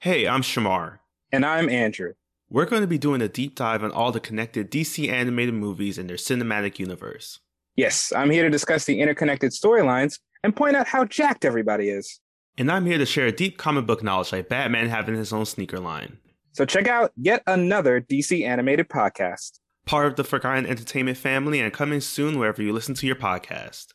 Hey, I'm Shamar. And I'm Andrew. We're going to be doing a deep dive on all the connected DC animated movies and their cinematic universe. Yes, I'm here to discuss the interconnected storylines and point out how jacked everybody is. And I'm here to share a deep comic book knowledge like Batman having his own sneaker line. So check out yet another DC animated podcast. Part of the Forgotten Entertainment family and coming soon wherever you listen to your podcast.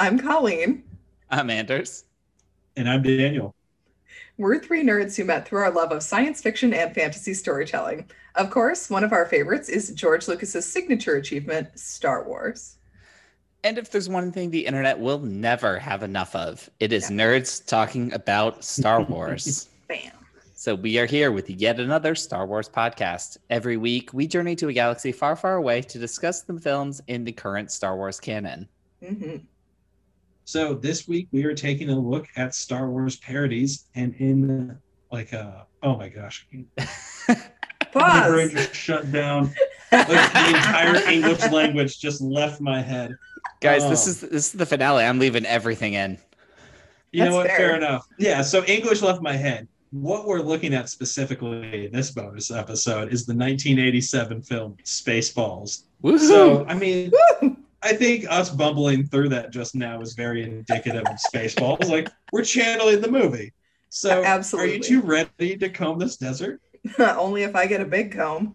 I'm Colleen. I'm Anders. And I'm Daniel. We're three nerds who met through our love of science fiction and fantasy storytelling. Of course, one of our favorites is George Lucas's signature achievement, Star Wars. And if there's one thing the internet will never have enough of, it is yeah. nerds talking about Star Wars. Bam. So we are here with yet another Star Wars podcast. Every week, we journey to a galaxy far, far away to discuss the films in the current Star Wars canon. Mm-hmm. So this week we are taking a look at Star Wars parodies, and in like uh oh my gosh, my brain shut down. Like the entire English language just left my head. Guys, oh. this is this is the finale. I'm leaving everything in. You That's know what? Fair. fair enough. Yeah. So English left my head. What we're looking at specifically in this bonus episode is the 1987 film Spaceballs. Woo-hoo. So I mean. I think us bumbling through that just now is very indicative of Spaceballs. like we're channeling the movie. So, absolutely, are you two ready to comb this desert? Only if I get a big comb.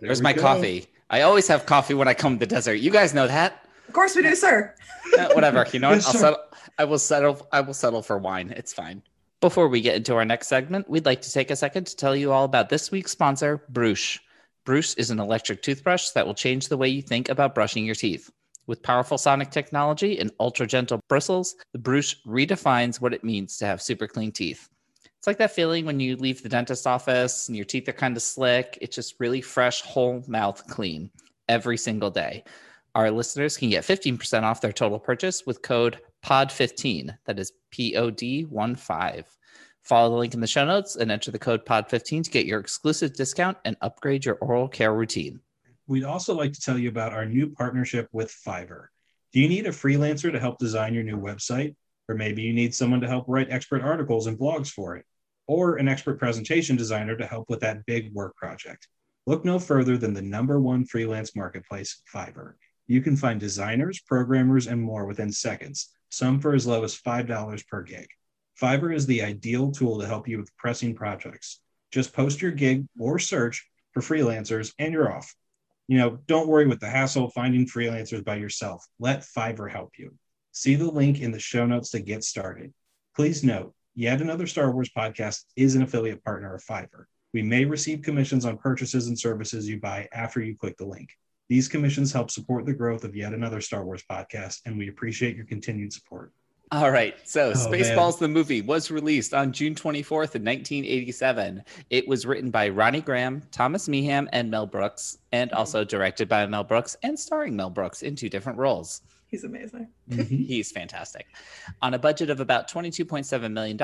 There's my go. coffee. I always have coffee when I comb the desert. You guys know that. Of course we do, sir. uh, whatever. You know what? I'll settle. I will settle. I will settle for wine. It's fine. Before we get into our next segment, we'd like to take a second to tell you all about this week's sponsor, Bruush. Bruush is an electric toothbrush that will change the way you think about brushing your teeth. With powerful sonic technology and ultra gentle bristles, the Bruush redefines what it means to have super clean teeth. It's like that feeling when you leave the dentist office and your teeth are kind of slick. It's just really fresh, whole mouth clean every single day. Our listeners can get 15% off their total purchase with code POD15. That is P O D 1 5. Follow the link in the show notes and enter the code POD15 to get your exclusive discount and upgrade your oral care routine we'd also like to tell you about our new partnership with Fiverr. Do you need a freelancer to help design your new website? Or maybe you need someone to help write expert articles and blogs for it, or an expert presentation designer to help with that big work project. Look no further than the number one freelance marketplace, Fiverr. You can find designers, programmers, and more within seconds, some for as low as $5 per gig. Fiverr is the ideal tool to help you with pressing projects. Just post your gig or search for freelancers and you're off you know, don't worry with the hassle finding freelancers by yourself. Let Fiverr help you. See the link in the show notes to get started. Please note, yet another Star Wars podcast is an affiliate partner of Fiverr. We may receive commissions on purchases and services you buy after you click the link. These commissions help support the growth of yet another Star Wars podcast, and we appreciate your continued support. All right. So, oh, Spaceballs the movie was released on June 24th in 1987. It was written by Ronny Graham, Thomas Meehan, and Mel Brooks, and mm-hmm. also directed by Mel Brooks and starring Mel Brooks in two different roles. He's amazing. Mm-hmm. He's fantastic. On a budget of about $22.7 million,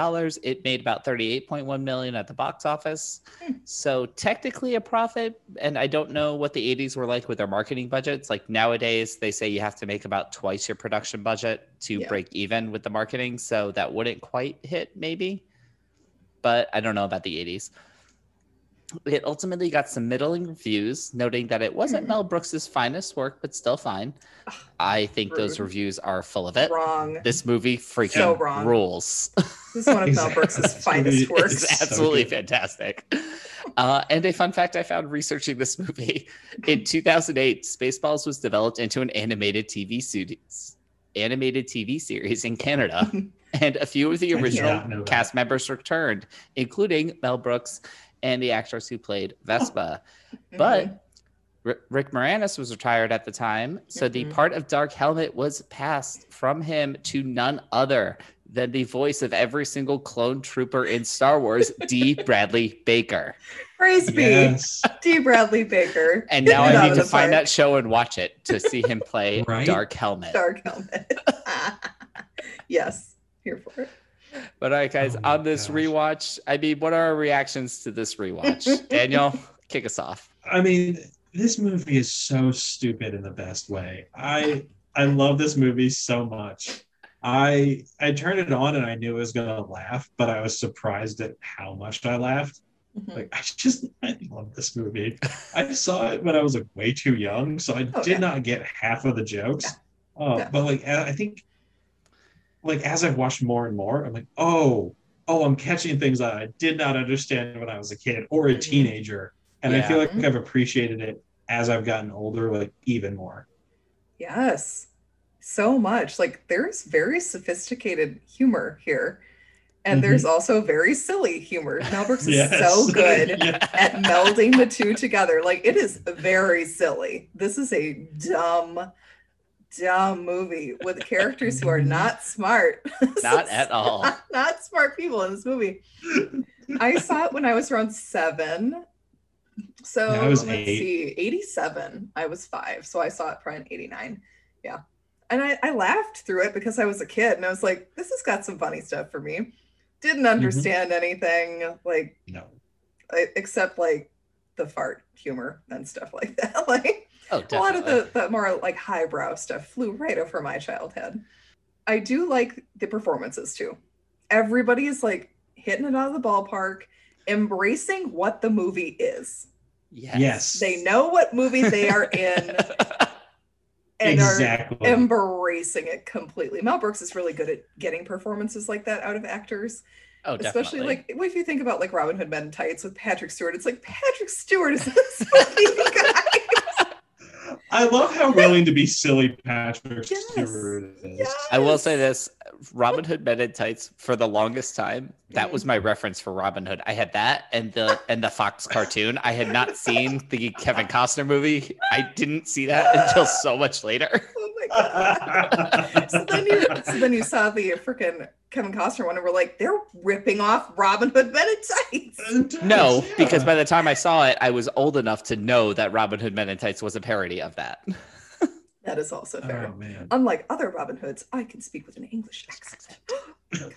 it made about 38.1 million at the box office. Hmm. So technically a profit. And I don't know what the 80s were like with their marketing budgets. Like nowadays, they say you have to make about twice your production budget to yeah. break even with the marketing. So that wouldn't quite hit, maybe. But I don't know about the 80s. It ultimately got some middling reviews, noting that it wasn't Mel Brooks's finest work, but still fine. I think Rude. those reviews are full of it. Wrong. This movie freaking so wrong. rules. This is one of. Mel Brooks's finest works. It's absolutely so fantastic. Uh, and a fun fact I found researching this movie: in 2008, Spaceballs was developed into an animated TV series, animated TV series in Canada. and a few of the original cast members returned, including Mel Brooks and the actress who played Vespa. Mm-hmm. But R- Rick Moranis was retired at the time, so mm-hmm. the part of Dark Helmet was passed from him to none other than the voice of every single clone trooper in Star Wars, D. Bradley Baker. Praise be, Yes. D. Bradley Baker. And now I need to find park. that show and watch it to see him play Right? Dark Helmet. Dark helmet. yes, here for it. But all right, guys, Oh on this gosh. rewatch, I mean, what are our reactions to this rewatch? Daniel, kick us off. I mean, this movie is so stupid in the best way. I I love this movie so much. I I turned it on and I knew I was gonna laugh, but I was surprised at how much I laughed. Mhm. Like I just I love this movie. I saw it when I was like way too young, so I Oh, did yeah. not get half of the jokes. Uh, Yeah. But like I think, like as I've watched more and more, I'm like, oh, oh, I'm catching things that I did not understand when I was a kid or a Mhm. teenager, and I feel like I've appreciated it as I've gotten older, like even more. Yes, so much. Like there's very sophisticated humor here, and Mhm. there's also very silly humor. Mel Brooks is Yes. so good Yeah. at melding the two together. Like it is very silly. This is a dumb, dumb movie with characters who are not smart. Not at all. Not, not smart people in this movie. I saw it when I was around seven. So I was let's eight. see, 87. I was five. So I saw it probably in 89. Yeah. And I, I laughed through it because I was a kid and I was like, this has got some funny stuff for me. Didn't mm-hmm. understand anything like No. I- except like the fart humor and stuff like that. like Oh, a lot of the, the more like highbrow stuff flew right over my childhood. I do like the performances too. Everybody is like hitting it out of the ballpark, embracing what the movie is. yes. Yes. They know what movie they are in and exactly. are embracing it completely. Mel Brooks is really good at getting performances like that out of actors, oh, definitely. especially like if you think about like Robin Hood Men in Tights with Patrick Stewart. It's like Patrick Stewart is this movie, guys. I love how willing to be silly Patrick Yes. Stewart is. I will say this Robin Hood Men in Tights for the longest time. That was my reference for Robin Hood. I had that and the and the Fox cartoon. I had not seen the Kevin Costner movie. I didn't see that until so much later. Oh my god. so then you so then you saw the freaking Kevin Costner one and we're like, they're ripping off Robin Hood Men in Tights. No, Yeah. because by the time I saw it, I was old enough to know that Robin Hood Men in Tights was a parody of that. That is also oh, fair. Oh man. Unlike other Robin Hoods, I can speak with an English accent. Oh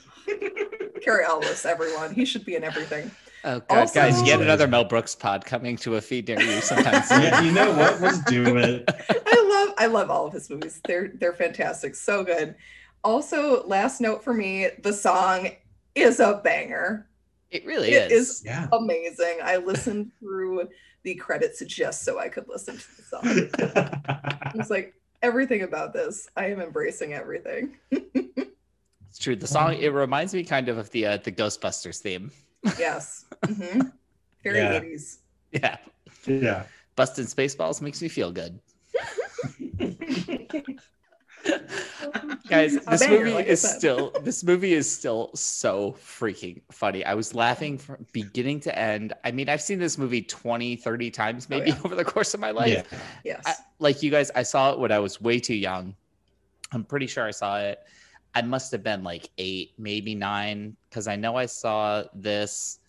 Cary Elwes, everyone. He should be in everything. Oh god, Also- guys, yet another Mel Brooks pod coming to a feed near you Sometimes, yeah, you know what? Let's do it. I love I love all of his movies. They're they're fantastic. So good. Also, last note for me, the song is a banger. It really It is. is Yeah. Amazing. I listened through the credits just so I could listen to the song. It's like everything about this. I am embracing everything. It's true. The song it reminds me kind of of the uh, the Ghostbusters theme. Yes. hmm Very Yeah. 80s. Yeah, yeah. busting spaceballs makes me feel good. Guys, this banger, movie like is still this movie is still so freaking funny. I was laughing from beginning to end. I mean, I've seen this movie 20, 30 times maybe yeah. over the course of my life. Yeah. Yes. I, like you guys, I saw it when I was way too young. I'm pretty sure I saw it. I must have been like eight, maybe nine, because I know I saw this,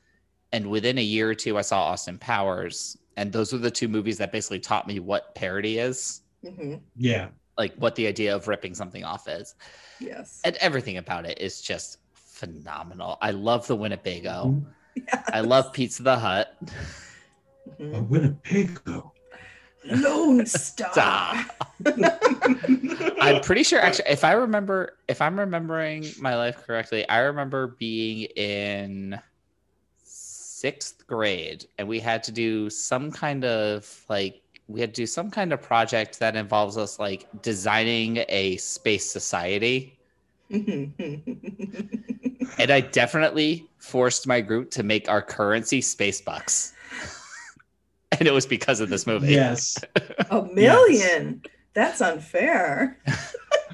and within a year or two, I saw Austin Powers, and those were the two movies that basically taught me what parody is, hmm Yeah. Like what the idea of ripping something off is, Yes. and everything about it is just phenomenal. I love the Winnebago. Yes. I love Pizza the Hut. Mhm. A Winnebago. Lone Star. Stop. I'm pretty sure actually if I remember if I'm remembering my life correctly, I remember being in sixth grade and we had to do some kind of like we had to do some kind of project that involves us like designing a space society. And I definitely forced my group to make our currency space bucks. and it was because of this movie. yes. A million. That's unfair.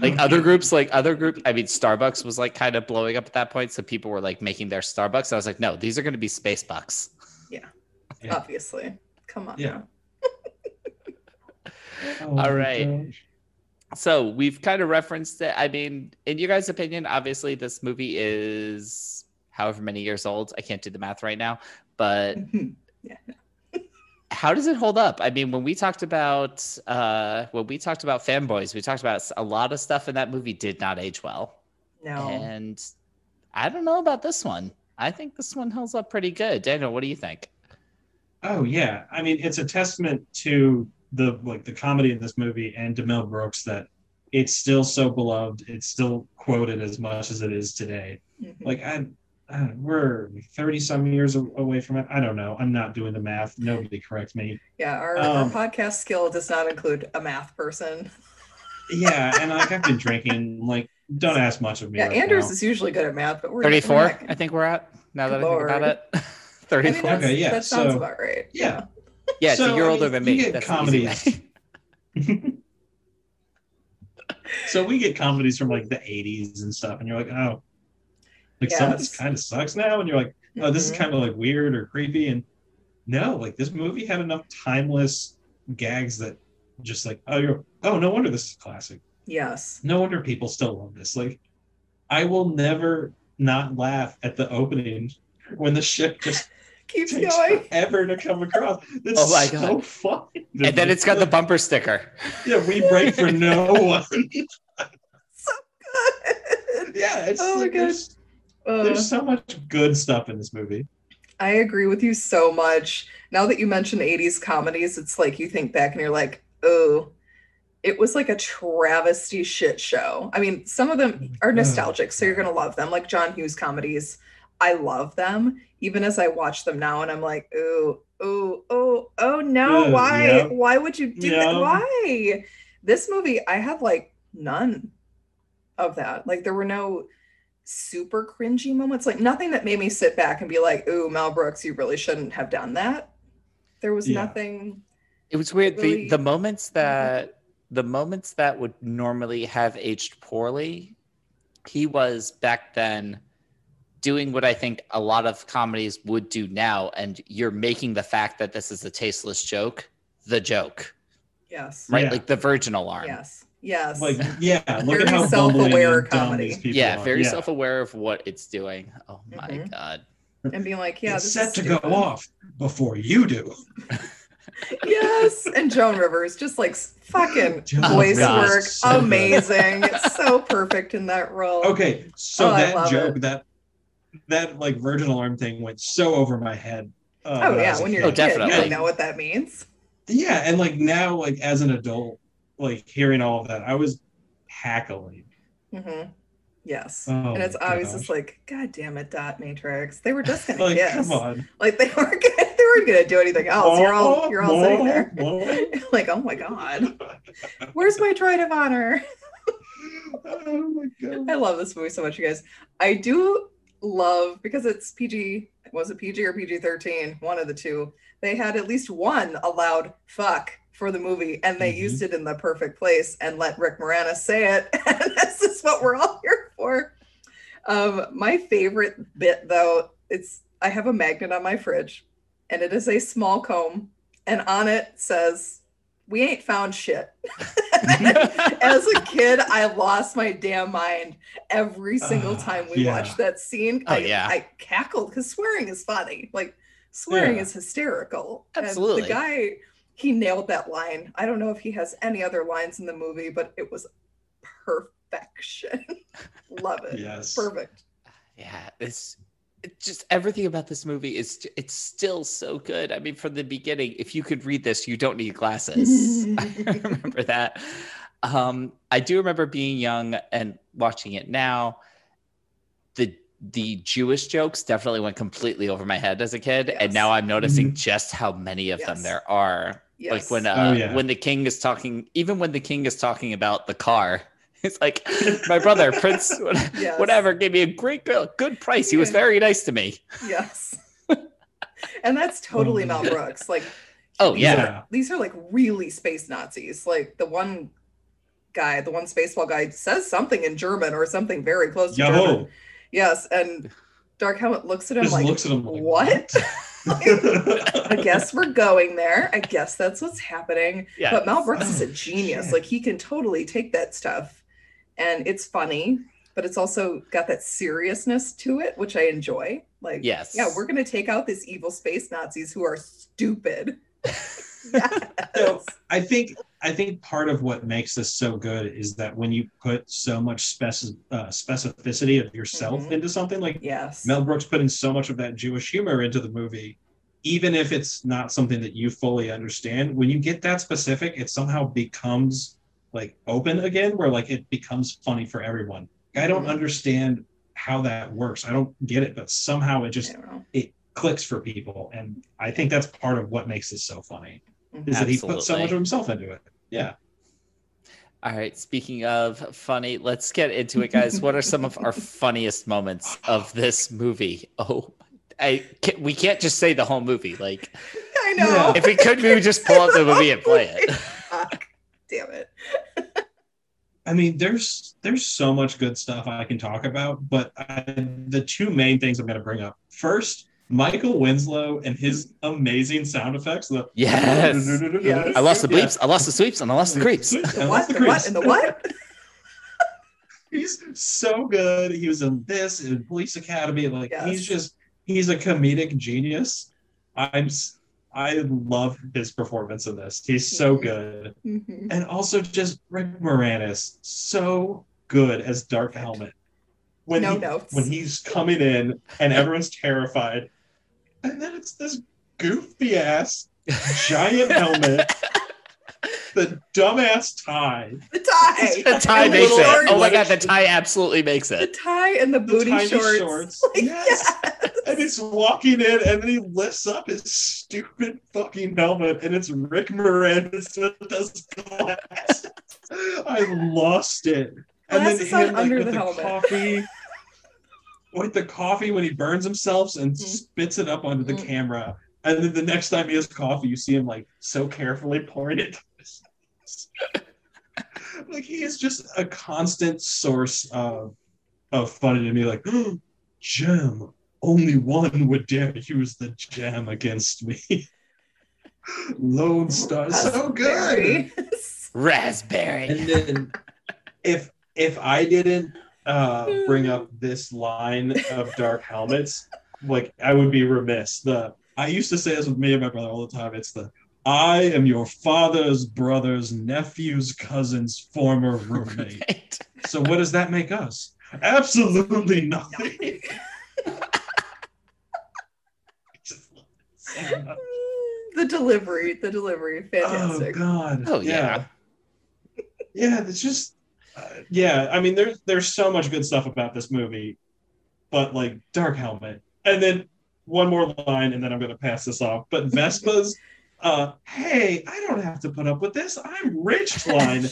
like other groups like other group i mean starbucks was like kind of blowing up at that point so people were like making their starbucks i was like no these are going to be space bucks Yeah. Obviously. Come on Yeah. now. Oh All my right. gosh. so we've kind of referenced it. I mean, in your guys' opinion, obviously this movie is however many years old. I can't do the math right now, but yeah. how does it hold up? I mean, when we talked about uh when we talked about fanboys, we talked about a lot of stuff in that movie did not age well. No. And I don't know about this one. I think this one holds up pretty good. Daniel, what do you think? Oh yeah, I mean it's a testament to the like the comedy in this movie and to Mel Brooks that it's still so beloved. It's still quoted as much as it is today. Mhm. Like I, I we're thirty some years away from it. I don't know. I'm not doing the math. Nobody correct me. yeah, our, um, our podcast skill does not include a math person. Yeah, and like I've been drinking. Like don't ask much of me. Yeah, right Anders now. is usually good at math, but we're we're 34, not- I think we're at. Now that Good I think about lord. it. I mean, 34. Okay, yeah, that sounds so- about right. Yeah. yeah, so, so, you're I older mean, than you me. get That's an comedies. so we get comedies from like the 80s and stuff and you're like oh like some of this kind of sucks now and you're like oh this is Mhm. kind of like weird or creepy and no like this movie had enough timeless gags that just like oh you're oh no wonder this is classic Yes. no wonder people still love this like i will never not laugh at the opening when the ship just Keeps takes going. forever to come across it's Oh my so God. fun And then it's got the bumper sticker. yeah we break for no one So good. yeah it's Oh my like, gosh. there's Uh, There's so much good stuff in this movie. I agree with you so much. Now that you mention 80s comedies, it's like you think back and you're like, oh, it was like a travesty shit show. I mean, some of them are Oh, nostalgic, so you're going to love them. Like John Hughes comedies, I love them. Even as I watch them now, and I'm like, oh, oh, oh, oh no, Ugh, why? yeah. Why would you do that? Why? This movie, I have like none of that. Like there were no super cringy moments, like nothing that made me sit back and be like, "Ooh, Mel Brooks, you really shouldn't have done that." There was Yeah. nothing. It was weird. Really- The the moments that the moments that would normally have aged poorly, he was back then doing what I think a lot of comedies would do now, and you're making the fact that this is a tasteless joke the joke, Yes. right? Yeah. Like the Virgin Alarm. Yes. Yes. Like, yeah, look Very at how self-aware bumbling comedy. Yeah, are. very Yeah. self-aware of what it's doing. Oh my Mhm. god. and being like, "Yeah, it's this set is to go off before you do. yes, and Joan Rivers just like fucking Joan voice Rivers work, so good. amazing, so perfect in that role. Okay, so Oh, that joke, it. that that like Virgin Alarm thing went so over my head. uh, Oh when I yeah, when you're Oh, a kid, you don't know what that means. yeah, and like now, like as an adult, like hearing all of that, I was hackling. Mm-hmm. Yes, Oh and it's my obvious. gosh. It's like, God damn it, Dot Matrix. They were just gonna Like, kiss. come on. Like they weren't gonna, they weren't gonna do anything else. You're all you're all sitting there. Oh, like, oh my god, where's my droid of honor? oh my god. I love this movie so much, you guys. I do love because it's PG. Was it PG or PG thirteen? One of the two. They had at least one allowed fuck for the movie, and they Mhm. used it in the perfect place and let Rick Moranis say it. And this is what we're all here for. Um, my favorite bit, though, it's I have a magnet on my fridge, and it is a small comb, and on it says, "We ain't found shit." As a kid, I lost my damn mind every single time we yeah. watched that scene. Oh, I, yeah. I cackled because swearing is funny. Like swearing Yeah. is hysterical. And Absolutely. the guy, he nailed that line. I don't know if he has any other lines in the movie, but it was perfection. Love it. Yes. Perfect. Yeah, it's it just everything about this movie is it's still so good. I mean, from the beginning, if you could read this, you don't need glasses. I remember that. Um, I do remember being young and watching it now. The the Jewish jokes definitely went completely over my head as a kid, and now I'm noticing just how many of them there are. Yes. Like when uh, Oh, yeah. when the king is talking, even when the king is talking about the car, it's like my brother Prince, Yes. whatever, gave me a great good, good price. He was very nice to me. Yes. and that's totally Mel. Mm-hmm. Brooks. Like Oh these yeah, are- these are like really space Nazis. Like the one guy, the one spaceball guy says something in German or something very close to German. Yes, and Dark Helmet looks at him just like, looks at him like "What?" I guess we're going there. I guess that's what's happening. Yeah. But Mel Brooks is a Oh, genius. shit. Like he can totally take that stuff and it's funny, but it's also got that seriousness to it, which I enjoy. Like, Yes. yeah, we're gonna take out this evil space Nazis who are stupid. So. I think I think part of what makes this so good is that when you put so much speci- uh, specificity of yourself Mhm. into something, like Yes. Mel Brooks putting so much of that Jewish humor into the movie, even if it's not something that you fully understand, when you get that specific, it somehow becomes like open again, where like it becomes funny for everyone. I don't Mhm. understand how that works. I don't get it, but somehow it just it clicks for people, and I think that's part of what makes this so funny is that he put so much of himself into it. Yeah. All right. Speaking of funny, let's get into it, guys. What are some of our funniest moments of this movie? Oh, I can't, we can't just say the whole movie. Like, I know. If we could, we would just pull up the movie and play it. Fuck. Damn it. I mean, there's there's so much good stuff I can talk about, but I, the two main things I'm going to bring up first, Michael Winslow and his amazing sound effects. The Yes. Yes. I lost the Yeah. bleeps. I lost the sweeps, and I lost the creeps. The what? lost The what? And the what? He's so good. He was in this in Police Academy. Like Yes. he's just he's a comedic genius. I'm s- I love his performance in this. He's so good. Mhm. and also just Rick Moranis, so good as Dark Helmet. When No he, notes. when he's coming in and everyone's terrified, and then it's this goofy ass giant helmet, the dumbass tie, The tie. The tie And the makes it. shorts. Oh my god, the tie absolutely makes it. The tie and the the booty tiny shorts. shorts. Like, yes. yes. And he's walking in, and then he lifts up his stupid fucking helmet, and it's Rick Moranis with those glasses. I lost it. And then him like, under with the helmet. coffee, with the coffee when he burns himself and Mhm. spits it up onto the Mhm. camera, and then the next time he has coffee, you see him like so carefully pouring it. his like he is just a constant source of of fun to me. Like, gem, only one would dare use the jam against me. Lone Star, so good. Raspberry. And then if if I didn't uh bring up this line of dark helmets, like I would be remiss. The I used to say this with me and my brother all the time. It's the I am your father's brother's nephew's cousin's former roommate. So what does that make us? Absolutely nothing. the delivery, the delivery, fantastic. oh. God! Oh, yeah. yeah. It's just, uh, yeah. I mean, there's there's so much good stuff about this movie, but like Dark Helmet, and then one more line, and then I'm gonna pass this off. But Vespa's, uh, hey, I don't have to put up with this. I'm rich. Line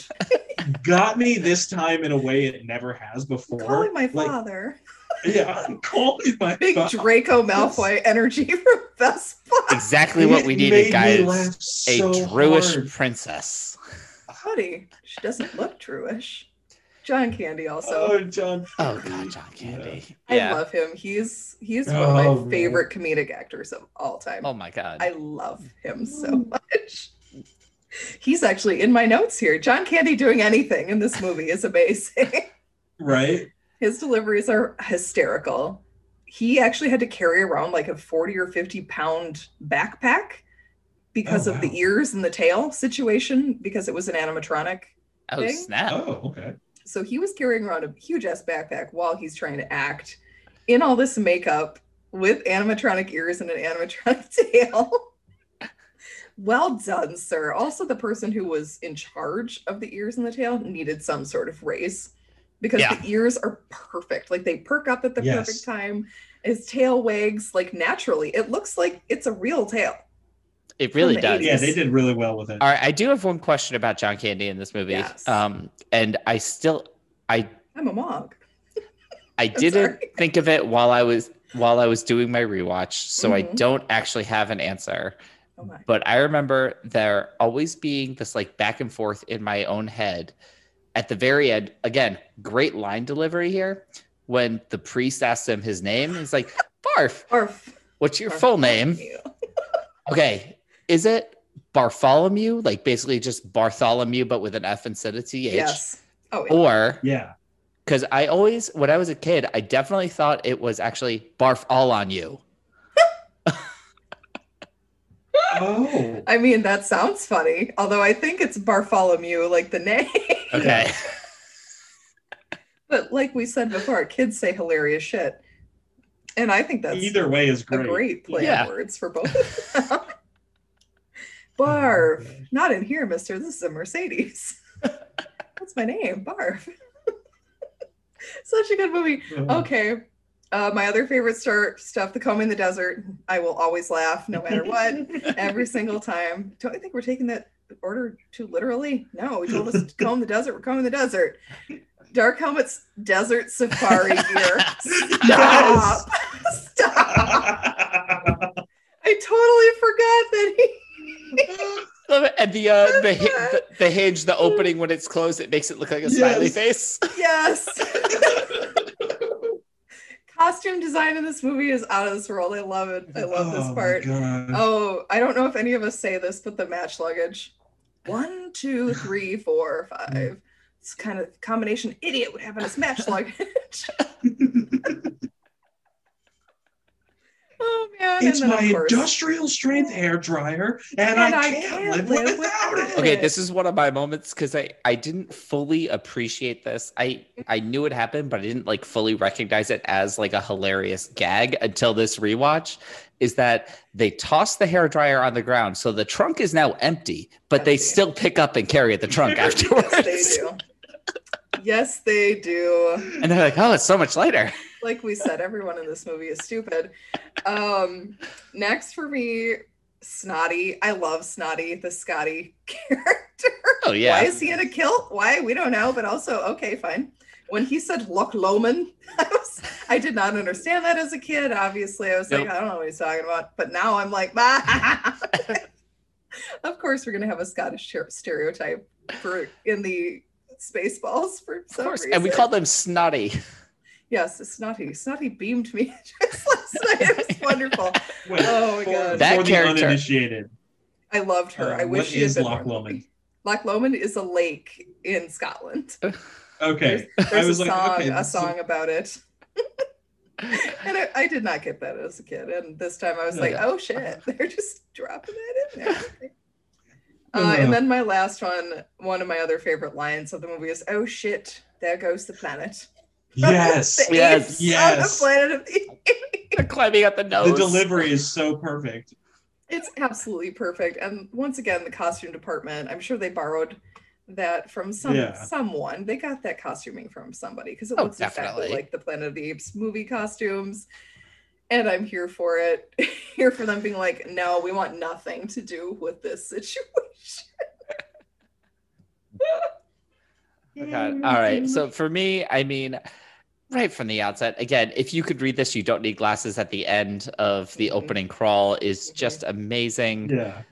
got me this time in a way it never has before. Calling my Like, father. yeah, I'm calling my Big father. Draco Malfoy energy from Vespa. Exactly what It we needed, guys. laugh A Druish hard. princess. Buddy, she doesn't look Druish. John Candy also. Oh, John. Oh god, John Candy. I Yeah. love him. He's he's one of Oh, my man. favorite comedic actors of all time. Oh my god. I love him so much. He's actually in my notes here. John Candy doing anything in this movie is amazing. Right? His deliveries are hysterical. He actually had to carry around like a 40 or 50 pound backpack because Oh, of the ears and the tail situation, because it was an animatronic. oh thing. snap. Oh, okay. So he was carrying around a huge ass backpack while he's trying to act in all this makeup with animatronic ears and an animatronic tail. well done, sir. Also, the person who was in charge of the ears and the tail needed some sort of raise because Yeah. the ears are perfect. Like they perk up at the Yes. perfect time. His tail wags like naturally. It looks like it's a real tail. It really does. 80s. Yeah, they did really well with it. All right, I do have one question about John Candy in this movie. Yes. Um, and I still I I'm a mog. I didn't sorry. think of it while I was while I was doing my rewatch, so I Mhm. don't actually have an answer. Oh. But I remember there always being this like back and forth in my own head. At the very end, again, great line delivery here. When the priest asks him his name, he's like, "Barf, Barf. what's your Barf. full name?" Okay, is it Bartholomew? Like basically just Bartholomew, but with an F instead of TH? Yes. Oh, yeah. Or Yeah. because I always, when I was a kid, I definitely thought it was actually barf all on you. Oh. I mean, that sounds funny. Although I think it's Bartholomew, like the name. Okay. but like we said before, kids say hilarious shit. And I think that's Either way is a great. great play Yeah. on words for both of them. Barf. Oh, Not in here, mister. This is a Mercedes. That's my name, Barf. Such a good movie. Oh. Okay. Uh, my other favorite star stuff, the comb in the desert. I will always laugh no matter what, every single time. Don't you think we're taking that order too literally? No, we told us to comb the desert. We're combing the desert. Dark Helmet's desert safari gear. Stop. Stop. I totally forgot that he. and the uh, the, the the hinge, the opening when it's closed, it makes it look like a smiley Yes. face. Yes. Costume design in this movie is out of this world. I love it. I love this Oh my part. Oh, I don't know if any of us say this, but the match luggage. One, two, three, four, five. It's kind of combination idiot would have in his match luggage. oh man. It's my industrial strength hair dryer, and, And I, I can't, can't live, live without without it. Okay, this is one of my moments because I I didn't fully appreciate this. I I knew it happened, but I didn't like fully recognize it as like a hilarious gag until this rewatch. Is that they toss the hair dryer on the ground, so the trunk is now empty, but they Empty. still pick up and carry it the trunk afterwards. Yes, they do. Yes, they do. And they're like, "Oh, it's so much lighter." Like we said, everyone in this movie is stupid. Um, next for me, Snotty. I love Snotty, the Scotty character. Oh yeah. Why is he in a kilt? Why? We don't know, but also, okay, fine. When he said Loch Lomond, I, was, I did not understand that as a kid. Obviously, I was like, I don't know what he's talking about. But now I'm like, bah. of course, we're going to have a Scottish stereotype for in the Spaceballs for Of some course, reason. and we call them snotty. Yes, snotty. Snotty beamed me just last night. It was wonderful. Wait, Oh my for, God. That for the character- uninitiated, I loved her. uh, I wish what she is been Loch Lomond? Loch Lomond is a lake in Scotland. Okay, There's, I was a like, song, okay, a this is- song about it. and I, I did not get that as a kid. And this time I was No, like, yeah. oh shit, they're just dropping that in there. Okay. Uh, and then my last one, one of my other favorite lines of the movie is, "Oh shit, there goes the planet." Yes, The Yes, yes. On the planet of the apes. Climbing up the nose. the delivery is so perfect. It's absolutely perfect. And once again, the costume department, I'm sure they borrowed that from some Yeah. someone. They got that costuming from somebody because it Oh, looks exactly like the Planet of the Apes movie costumes. And I'm here for it. here for them being like, no, we want nothing to do with this situation. Oh, God. All right. So for me, I mean, right from the outset, again, if you could read this, you don't need glasses at the end of the Mhm. opening crawl is Mhm. just amazing. Yeah,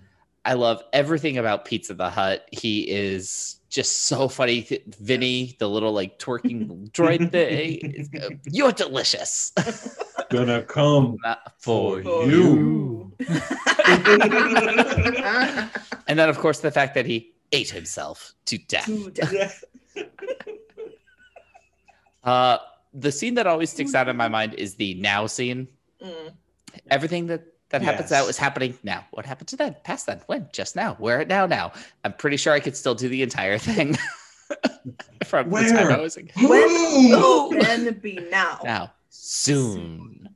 I love everything about Pizza the Hut. He is just so funny. Vinny, the little like twerking droid thing. You're delicious. gonna come Not for For you. you. And then, of course, the fact that he ate himself to death. To death. Uh, the scene that always sticks out in my mind is the now scene. Mm. Everything that that happens Yes. now is happening now. What happened to then? Past then? When? Just now? Where? Now? Now? I'm pretty sure I could still do the entire thing from the time Where? I was in- When will Ooh. then be now? now soon.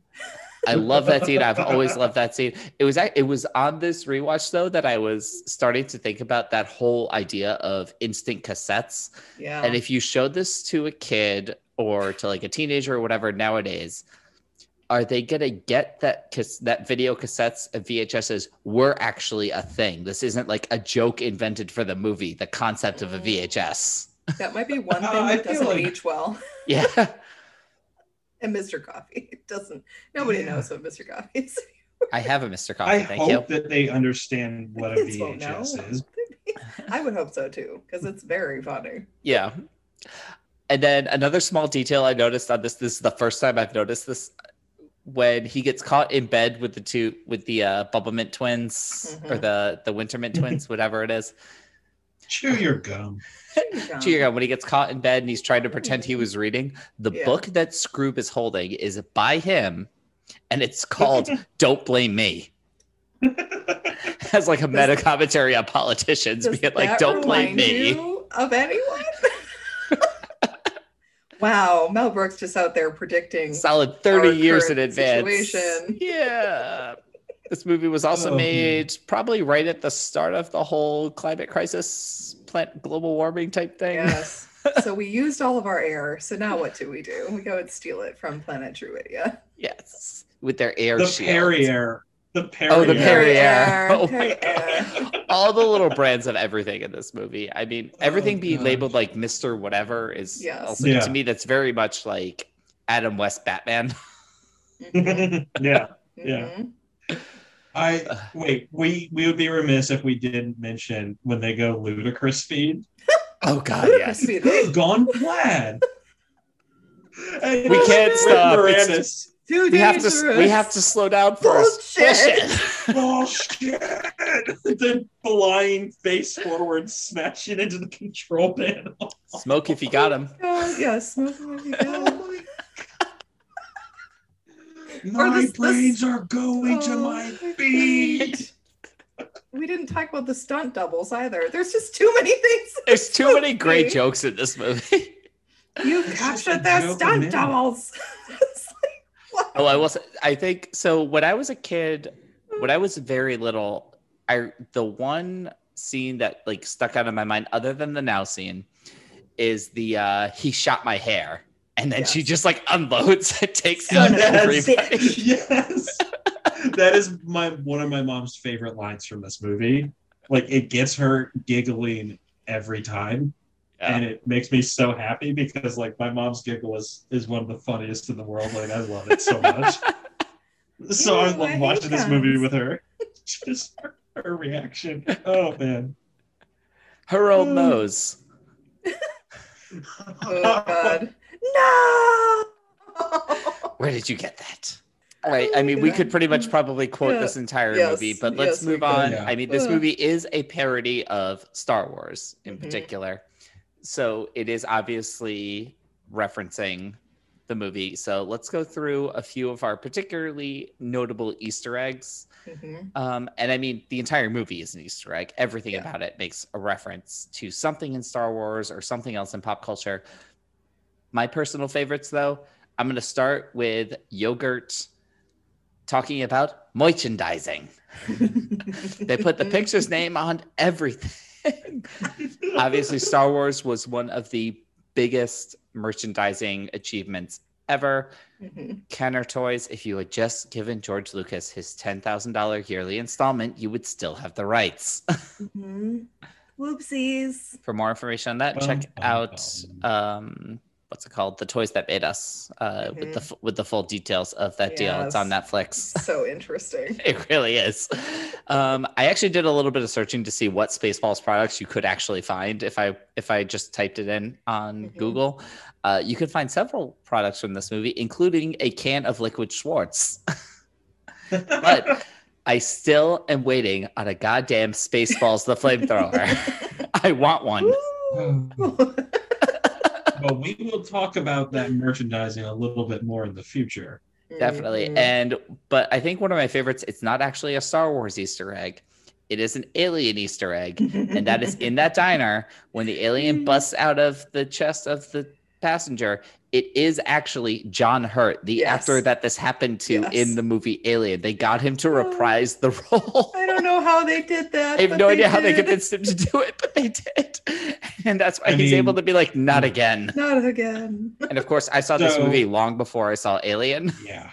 I love that scene. I've always loved that scene. It was it was on this rewatch though that I was starting to think about that whole idea of instant cassettes. Yeah. And if you showed this to a kid or to like a teenager or whatever nowadays, are they gonna get that that video cassettes and VHSs were actually a thing? This isn't like a joke invented for the movie. The concept of a VHS. that might be one thing Uh, that feel doesn't like- age well. Yeah. And Mr. Coffee it doesn't. Nobody Yeah. knows what Mr. Coffee is. I have a Mr. Coffee. I Thank you. hope that they understand what a Kids won't. VHS is. I would hope so too, because it's very funny. Yeah. And then another small detail I noticed on this, this is the first time I've noticed this. when he gets caught in bed with the two with the uh Bubba Mint twins or Mhm. the the Wintermint twins, whatever it is. Chew your gum. Chew your gum. when he gets caught in bed and he's trying to pretend he was reading, the Yeah. book that Skroob is holding is by him, and it's called "Don't Blame Me." Has like a meta commentary on politicians, Does being like, "Don't blame me." you of anyone? wow, Mel Brooks just out there predicting. Solid thirty years in current advance. situation. Yeah. This movie was also Oh. made probably right at the start of the whole climate crisis, plant global warming type thing. Yes. so we used all of our air. So now what do we do? We go and steal it from Planet Druidia. Yes, with their air the shields. Perrier. The Perrier. Oh, the Perrier. Perrier. Oh my Perrier. all the little brands of everything in this movie. I mean, everything Oh, being gosh. labeled like Mister Whatever is Yes. also Yeah. to me that's very much like Adam West Batman. Mhm, yeah. Yeah. I uh, wait. We we would be remiss if we didn't mention when they go ludicrous speed. Oh God, yes. They've gone plaid. And We can't stop. Moranis, Too We have to we have to slow down first. Bullshit. Bullshit! the flying face forward, smashing into the control panel. Smoke if you got him. God, yes. smoke like a gun. My this- this- brains are going to Oh, my my feet. We didn't talk about the stunt doubles either. There's just too many things. There's this too many great jokes in this movie. You It's just captured a their stunt doubles. Like. Oh, I was. I think so. When I was a kid, when I was very little, I the one scene that like stuck out in my mind, other than the now scene, is the uh he shot my hair, and then she just like unloads and takes Son out everybody. yes, that is my one of my mom's favorite lines from this movie. Like it gets her giggling every time, Yeah. and it makes me so happy because like my mom's giggle is is one of the funniest in the world. Like I love it so much. so I Yeah, my love watching this movie with her. Just her, her reaction. Oh man. Her old mm. nose. Oh god. No. Where did you get that? Right. I mean, we could pretty much probably quote Yeah. this entire Yes. movie, but let's Yes, move on. Yeah. I mean, this movie is a parody of Star Wars in Mhm. particular. So it is obviously referencing the movie. So let's go through a few of our particularly notable Easter eggs. Mhm. Um, and I mean, the entire movie is an Easter egg. Everything Yeah. about it makes a reference to something in Star Wars or something else in pop culture. My personal favorites, though, I'm going to start with yogurt talking about merchandising. They put the picture's name on everything. Obviously, Star Wars was one of the biggest merchandising achievements ever. Mhm. Kenner Toys, if you had just given George Lucas his $10,000 yearly installment, you would still have the rights. Mhm. Whoopsies. For more information on that, Bum, check out bum. um, what's it called? The Toys That Made Us uh, with the with the full details of that deal. It's on Netflix. So interesting. It really is. Um, I actually did a little bit of searching to see what Spaceballs products you could actually find if I if I just typed it in on Mhm. Google. Uh, you could find several products from this movie, including a can of liquid Schwartz. but I still am waiting on a goddamn Spaceballs the flamethrower. I want one. Woo. but we will talk about that merchandising a little bit more in the future. Definitely. Mhm. And but I think one of my favorites, it's not actually a Star Wars Easter egg. It is an alien Easter egg. and that is in that diner when the alien busts out of the chest of the passenger it is actually john hurt the Yes. actor that this happened to Yes. in the movie alien they got him to Oh. reprise the role I don't know how they did that. i have no idea how they did. convinced him to do it but they did and that's why I he's able to be like not again Not again. and of course i saw this movie long before i saw alien Yeah.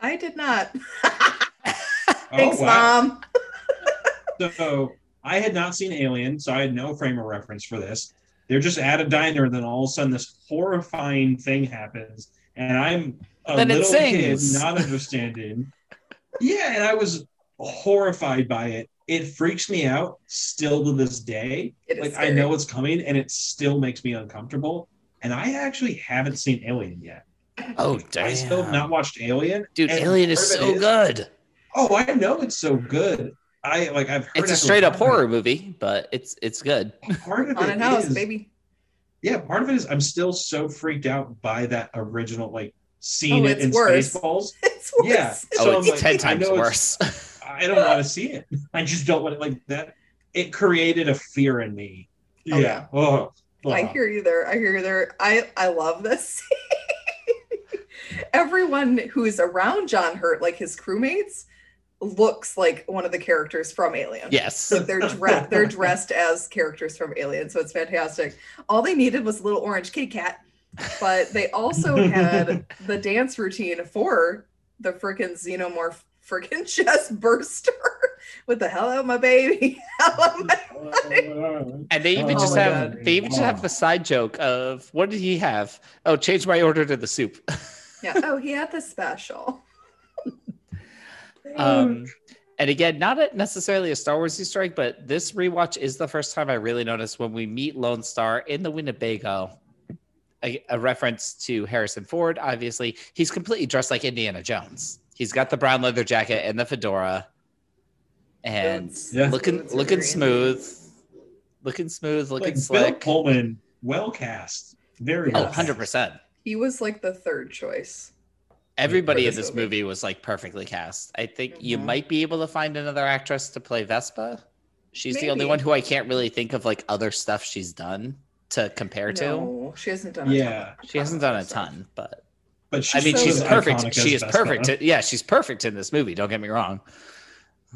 I did not. Oh, Thanks, wow. mom. So I had not seen Alien, so I had no frame of reference for this. They're just at a diner, and then all of a sudden this horrifying thing happens, and I'm a Then little kid not understanding. yeah, and I was horrified by it. It freaks me out still to this day. It is like I know it's coming, and it still makes me uncomfortable. And I actually haven't seen Alien yet. Oh damn, I still have not watched Alien. dude! and Alien is so it good. Oh, I know it's so good. I like I've heard It's a straight up horror movie, but it's it's good. Part of Haunted it house, is- baby. Yeah, part of it is I'm still so freaked out by that original like seeing Oh, it it's in worse. Spaceballs. It's worse. Yeah. It's Oh, So it's I'm like, ten I times know worse. I don't want to see it. I just don't want it like that. It created a fear in me. Oh, yeah. Oh, I oh. hear you there. I hear you there. I I love this. Everyone who's around John Hurt, like his crewmates, looks like one of the characters from Alien. yes. Like they're dressed they're dressed as characters from Alien, so it's fantastic. All they needed was a little orange kitty cat, but they also had the dance routine for the freaking xenomorph freaking chest burster with the hell out my baby. Hell out my And they even Oh just have God. they even just have the side joke of what did he have? Oh, change my order to the soup. yeah. Oh, he had the special. Um, and again, not a, necessarily a Star Wars Easter egg, but this rewatch is the first time I really noticed when we meet Lone Star in the Winnebago. A, a reference to Harrison Ford, obviously. He's completely dressed like Indiana Jones. He's got the brown leather jacket and the fedora, and Yeah. looking Boots looking smooth, looking smooth, looking like Bill slick. Pullman, well cast. Very Oh, 100 percent. He was like the third choice. Everybody in this this movie. movie was like perfectly cast. I think you Mhm. might be able to find another actress to play Vespa. She's the only one who I can't really think of like other stuff she's done to compare to. She hasn't done. A Yeah. ton. She hasn't done a ton, but But she's I mean, so she's perfect. She is Vespa. perfect. Yeah, she's perfect in this movie. Don't get me wrong.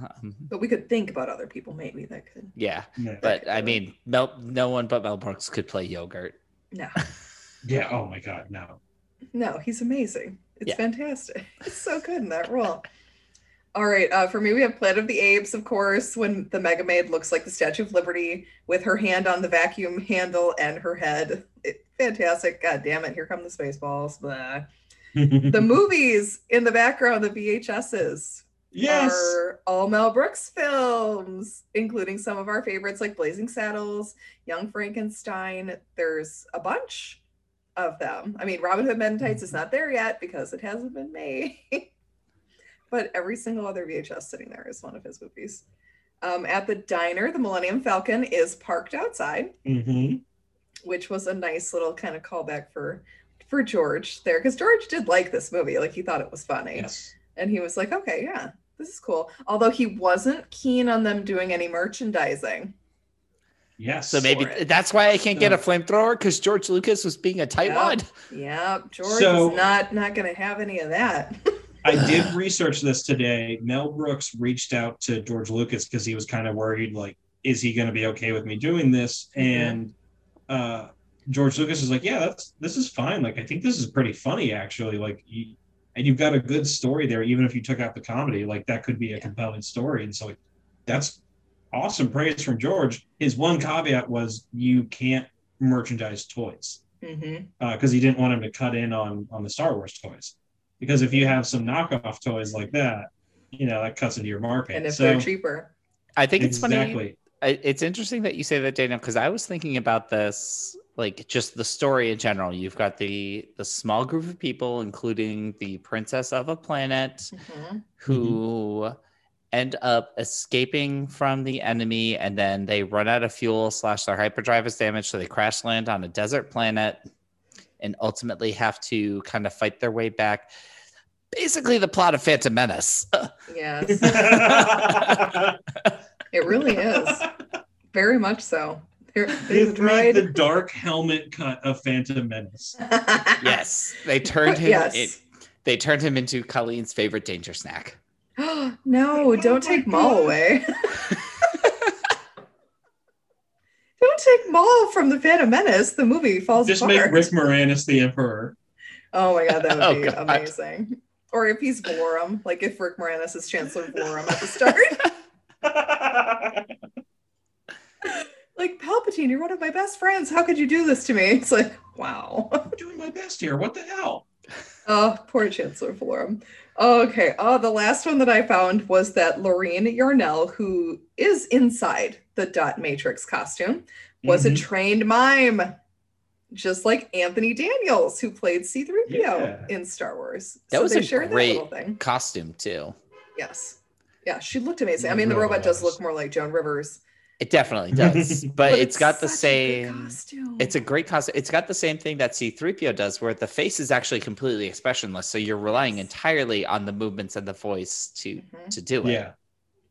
Um, But we could think about other people maybe that could. yeah, Yeah. but I mean, Mel, no one but Mel Brooks could play yogurt. No, yeah. Oh my God, no. no, he's amazing. It's Yeah. fantastic. It's so good in that role. All right, uh, for me, we have Planet of the Apes, of course, when the Mega Maid looks like the Statue of Liberty with her hand on the vacuum handle and her head. It, fantastic. God damn it. Here come the spaceballs. The movies in the background, the VHSs, yes. are all Mel Brooks films, including some of our favorites like Blazing Saddles, Young Frankenstein. There's a bunch of them. I mean, Robin Hood Men in Tights is not there yet because it hasn't been made. but every single other VHS sitting there is one of his movies. Um, at the diner, the Millennium Falcon is parked outside, Mhm. which was a nice little kind of callback for for George there because George did like this movie, like he thought it was funny Yes. and he was like, "Okay, yeah, this is cool." Although he wasn't keen on them doing any merchandising. Yes. So maybe that's why I can't get a flamethrower because George Lucas was being a tightwad. Yeah, George So- is not not going to have any of that. I did research this today. Mel Brooks reached out to George Lucas because he was kind of worried, like, is he going to be okay with me doing this? Mhm. And uh, George Lucas is like, yeah, that's this is fine. Like, I think this is pretty funny, actually. Like, you, and you've got a good story there, even if you took out the comedy. Like, that could be a Yeah. compelling story. And so, like, that's awesome praise from George. His one caveat was you can't merchandise toys mm-hmm. uh, because he didn't want him to cut in on on the Star Wars toys. Because if you have some knockoff toys like that, you know that cuts into your market. And if so they're cheaper, I think it's funny. exactly, I- It's interesting that you say that, Daniel, because I was thinking about this, like just the story in general. You've got the the small group of people, including the princess of a planet, Mhm. who mm-hmm. End up escaping from the enemy, and then they run out of fuel. Slash, their hyperdrive is damaged, so they crash land on a desert planet, and ultimately have to kind of fight their way back. Basically, the plot of Phantom Menace. yes, it really is very much so. They're, they the dark helmet cut of Phantom Menace. yes, they turned him. Yes. it- they turned him into Colleen's favorite danger snack. no, don't take Maul away. don't take Maul from the Phantom Menace. The movie falls apart. Just apart. make Rick Moranis the Emperor. Oh my god, that would Oh, be God. amazing. Or if he's Valorum, like if Rick Moranis is Chancellor Valorum at the start. like Palpatine, you're one of my best friends. How could you do this to me? It's like, wow. I'm doing my best here. What the hell? Oh, poor Chancellor Valorum. Okay. Oh, the last one that I found was that Lorene Yarnell, who is inside the dot matrix costume, was a Mhm. trained mime. just like Anthony Daniels, who played C3PO Yeah. in Star Wars. That was they a shared great that thing. costume too. Yes. Yeah, she looked amazing. I mean, the robot does look more like Joan Rivers, It definitely does, but, it's got the such a good same. It's a great costume. It's got the same thing that C3PO does, where the face is actually completely expressionless. So you're relying entirely on the movements and the voice to Mhm. to do it. Yeah.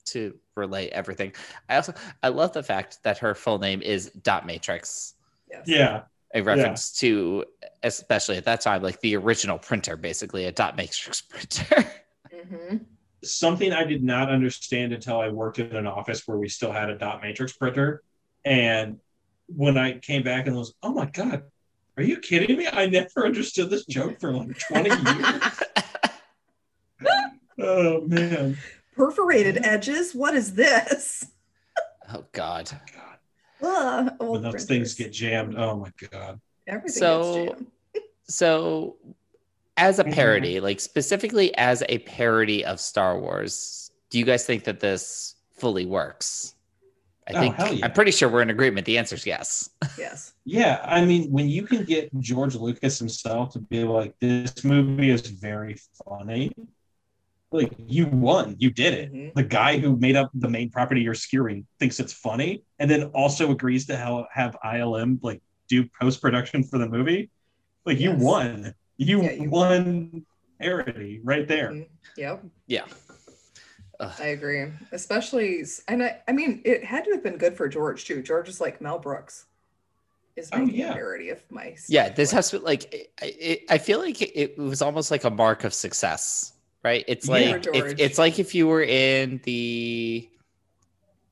to relay everything. I also I love the fact that her full name is Dot Matrix, Yes. Yeah. a reference to especially at that time like the original printer, basically a dot matrix printer. hmm Something I did not understand until I worked in an office where we still had a dot matrix printer. And when I came back and was, oh my God, are you kidding me? I never understood this joke for like 20 years. oh man. Perforated edges. What is this? oh God. Oh god. Ugh, When those printers. things get jammed, oh my God. Everything So- gets jammed. So as a Mhm. parody, like specifically as a parody of Star Wars, do you guys think that this fully works? I Oh, think hell yeah. I'm pretty sure we're in agreement. The answer is yes. Yes. Yeah, I mean, when you can get George Lucas himself to be like, this movie is very funny, like you won, you did it. Mhm. The guy who made up the main property you're skewering thinks it's funny, and then also agrees to have, have ILM like do post production for the movie. Like you won, you, Yeah, you- won parody right there. Mhm. Yep. Yeah. I agree. Especially, and I, I mean, it had to have been good for George too. George is like Mel Brooks is Oh, making yeah. a parody of my. Yeah, this has to like it, it, I feel like it, it was almost like a mark of success, right? It's Yeah. like For if, it's like if you were in the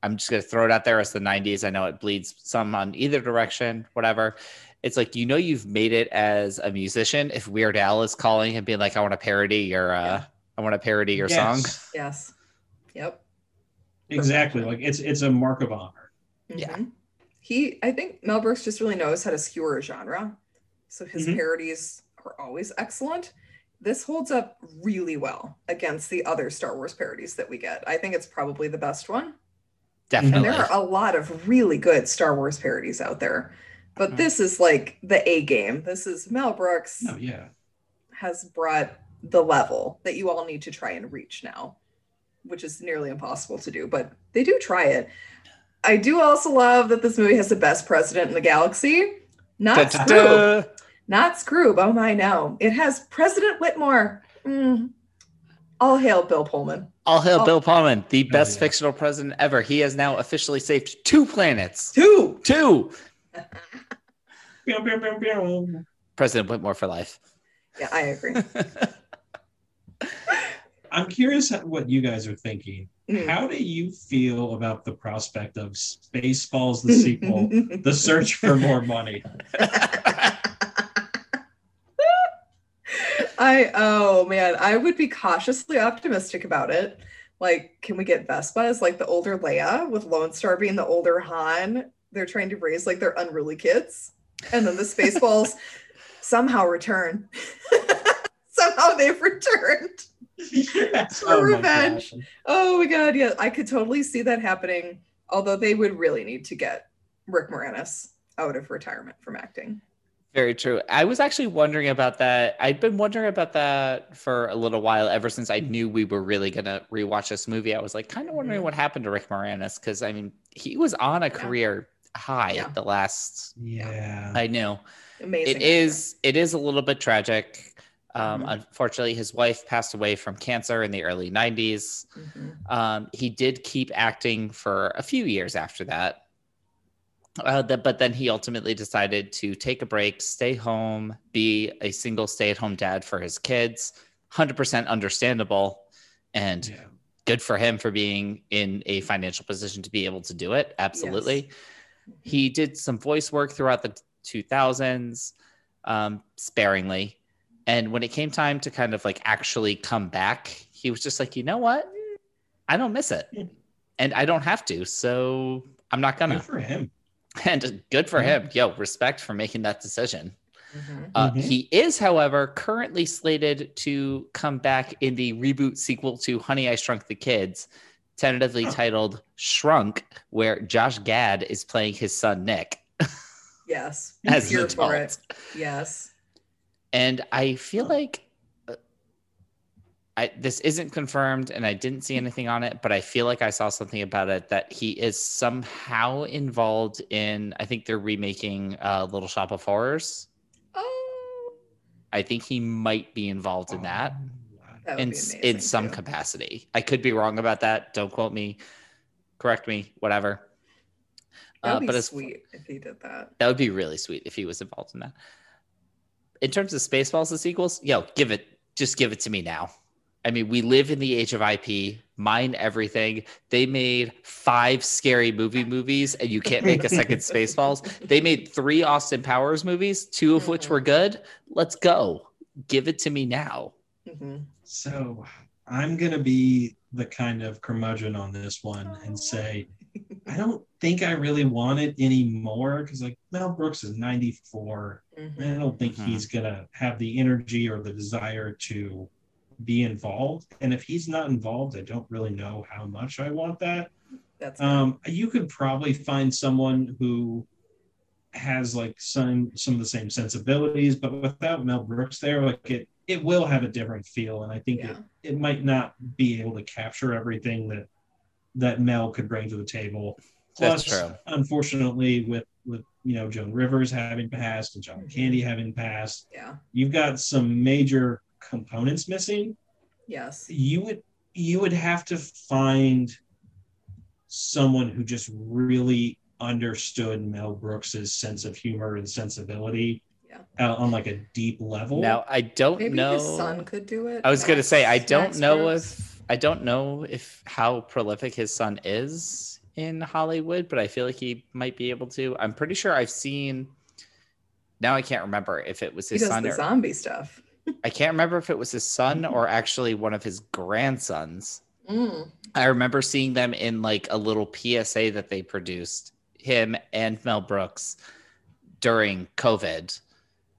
I'm just gonna throw it out there as the 90s. I know it bleeds some on either direction, whatever. It's like you know you've made it as a musician if Weird Al is calling and being like, I want to parody your uh Yeah. I want to parody your song. Yes, Yes. Yep. exactly. Like it's it's a mark of honor. Yeah. Mhm. He, I think Mel Brooks just really knows how to skewer a genre. So his Mhm. parodies are always excellent. This holds up really well against the other Star Wars parodies that we get. I think it's probably the best one. Definitely. And there are a lot of really good Star Wars parodies out there. But Mhm. this is like the A game. This is Mel Brooks Oh yeah. has brought the level that you all need to try and reach now, which is nearly impossible to do, but they do try it. I do also love that this movie has the best president in the galaxy. Not Skroob. Da-da-da. Not Skroob. Oh my no. It has President Whitmore. Mm. All hail Bill Pullman. All hail Oh. Bill Pullman, the best yeah. fictional president ever. He has now officially saved two planets. Two. Two. President Whitmore for life. Yeah, I agree. I'm curious what you guys are thinking. Mm. How do you feel about the prospect of Spaceballs the sequel, The Search for More Money? I oh man, I would be cautiously optimistic about it. Like, can we get Vespa as like the older Leia with Lone Star being the older Han? They're trying to raise like their unruly kids, and then the Spaceballs somehow return. somehow they've returned. Yes. For Oh revenge. God. Oh my god, yeah, I could totally see that happening. Although they would really need to get Rick Moranis out of retirement from acting. Very true. I was actually wondering about that. I'd been wondering about that for a little while, ever since I knew we were really gonna rewatch this movie. I was like, kind of wondering what happened to Rick Moranis because I mean, he was on a career high Yeah. the last. Yeah. I know Amazing. it is. It is a little bit tragic. Um, Mhm. Unfortunately, his wife passed away from cancer in the early '90s. Mhm. Um, he did keep acting for a few years after that. Uh, that, but then he ultimately decided to take a break, stay home, be a single stay at home dad for his kids. 100% understandable and Yeah. good for him for being in a financial position to be able to do it. Absolutely. Yes. He did some voice work throughout the 2000s, um, sparingly. And when it came time to kind of like actually come back, he was just like, you know what? I don't miss it. And I don't have to. So I'm not gonna. Good for him. And good for Yeah. him. Yo, respect for making that decision. Mhm. Uh, Mhm. He is, however, currently slated to come back in the reboot sequel to Honey, I Shrunk the Kids, tentatively Huh. titled Shrunk, where Josh Gad is playing his son Nick. Yes. as Here an for adult. it. Yes. And I feel like uh, I this isn't confirmed and I didn't see anything on it, but I feel like I saw something about it that he is somehow involved in I think they're remaking uh, Little Shop of Horrors. Oh, I think he might be involved in that that in be s- amazing. in some too. capacity. I could be wrong about that. Don't quote me. Correct me, whatever. That Uh, would but be as sweet if he did that. That would be really sweet if he was involved in that. In terms of Spaceballs, the sequels, yo, give it, just give it to me now. I mean, we live in the age of IP. Mine everything. They made five scary movie movies, and you can't make a second Spaceballs. They made three Austin Powers movies, two of which were good. Let's go. Give it to me now. hmm So I'm gonna be the kind of curmudgeon on this one and say I don't think I really want it anymore because like Mel Brooks is 94. Mm-hmm. and I don't think Mhm. he's gonna have the energy or the desire to be involved. And if he's not involved, I don't really know how much I want that. That's Um, you could probably find someone who has like some some of the same sensibilities, but without Mel Brooks there, like it it will have a different feel, and I think yeah. it, it might not be able to capture everything that that Mel could bring to the table. That's Plus, true. unfortunately, with with you know Joan Rivers having passed and John Mhm. Candy having passed, Yeah. you've got some major components missing Yes. you would you would have to find someone who just really understood Mel Brooks's sense of humor and sensibility Yeah. uh, on like a deep level. Now, I don't Maybe know. his son could do it. I was gonna say I don't Max know Brooks. if I don't know if how prolific his son is in Hollywood, but I feel like he might be able to. I'm pretty sure I've seen. Now I can't remember if it was his son. he does son the or zombie stuff. I can't remember if it was his son or actually one of his grandsons. Mm. I remember seeing them in like a little PSA that they produced, him and Mel Brooks during COVID.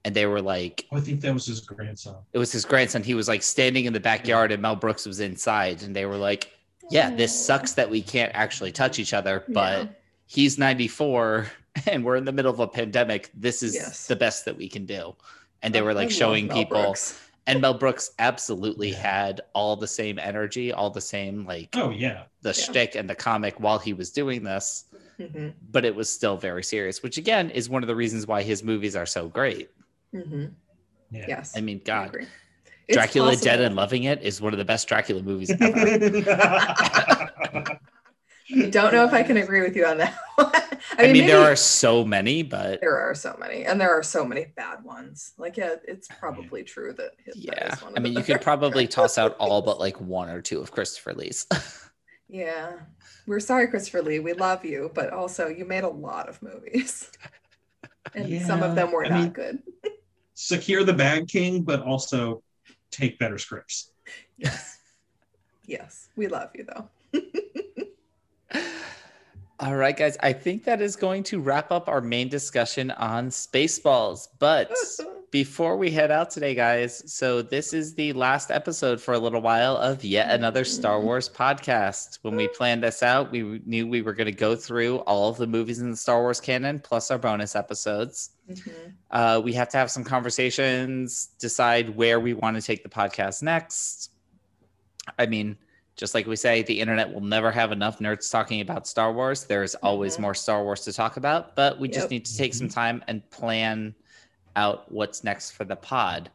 And they were like, I think that was his grandson. it was his grandson. He was like standing in the backyard and Mel Brooks was inside. And they were like, yeah, this sucks that we can't actually touch each other, but Yeah. he's 94 and we're in the middle of a pandemic. This is Yes. the best that we can do. And they were like showing Mel people, Brooks. and Mel Brooks absolutely Yeah. had all the same energy, all the same like Oh yeah, the Yeah. shtick and the comic while he was doing this, Mhm. but it was still very serious, which again is one of the reasons why his movies are so great. Mhm. yeah. Yes. I mean, God, agree. It's Dracula Dead and Loving It is one of the best Dracula movies ever. I don't know if I can agree with you on that. I I mean, mean, there are so many, but there are so many, and there are so many bad ones. Like, yeah, it's probably true that. his- that yeah, is one of I mean, the you could probably toss out all but like one or two of Christopher Lee's. Yeah, we're sorry, Christopher Lee. We love you, but also you made a lot of movies, and some of them were I not mean- good. Secure the bag king, but also take better scripts. Yes, yes, we love you though. All right, guys. I think that is going to wrap up our main discussion on Spaceballs. But before we head out today, guys, so this is the last episode for a little while of yet another Star Wars podcast. When we planned this out, we knew we were going to go through all of the movies in the Star Wars canon plus our bonus episodes. Mhm. Uh, we have to have some conversations, decide where we want to take the podcast next. I mean, just like we say, the internet will never have enough nerds talking about Star Wars. There's always Mhm. more Star Wars to talk about, but we just need to take some time and plan out what's next for the pod.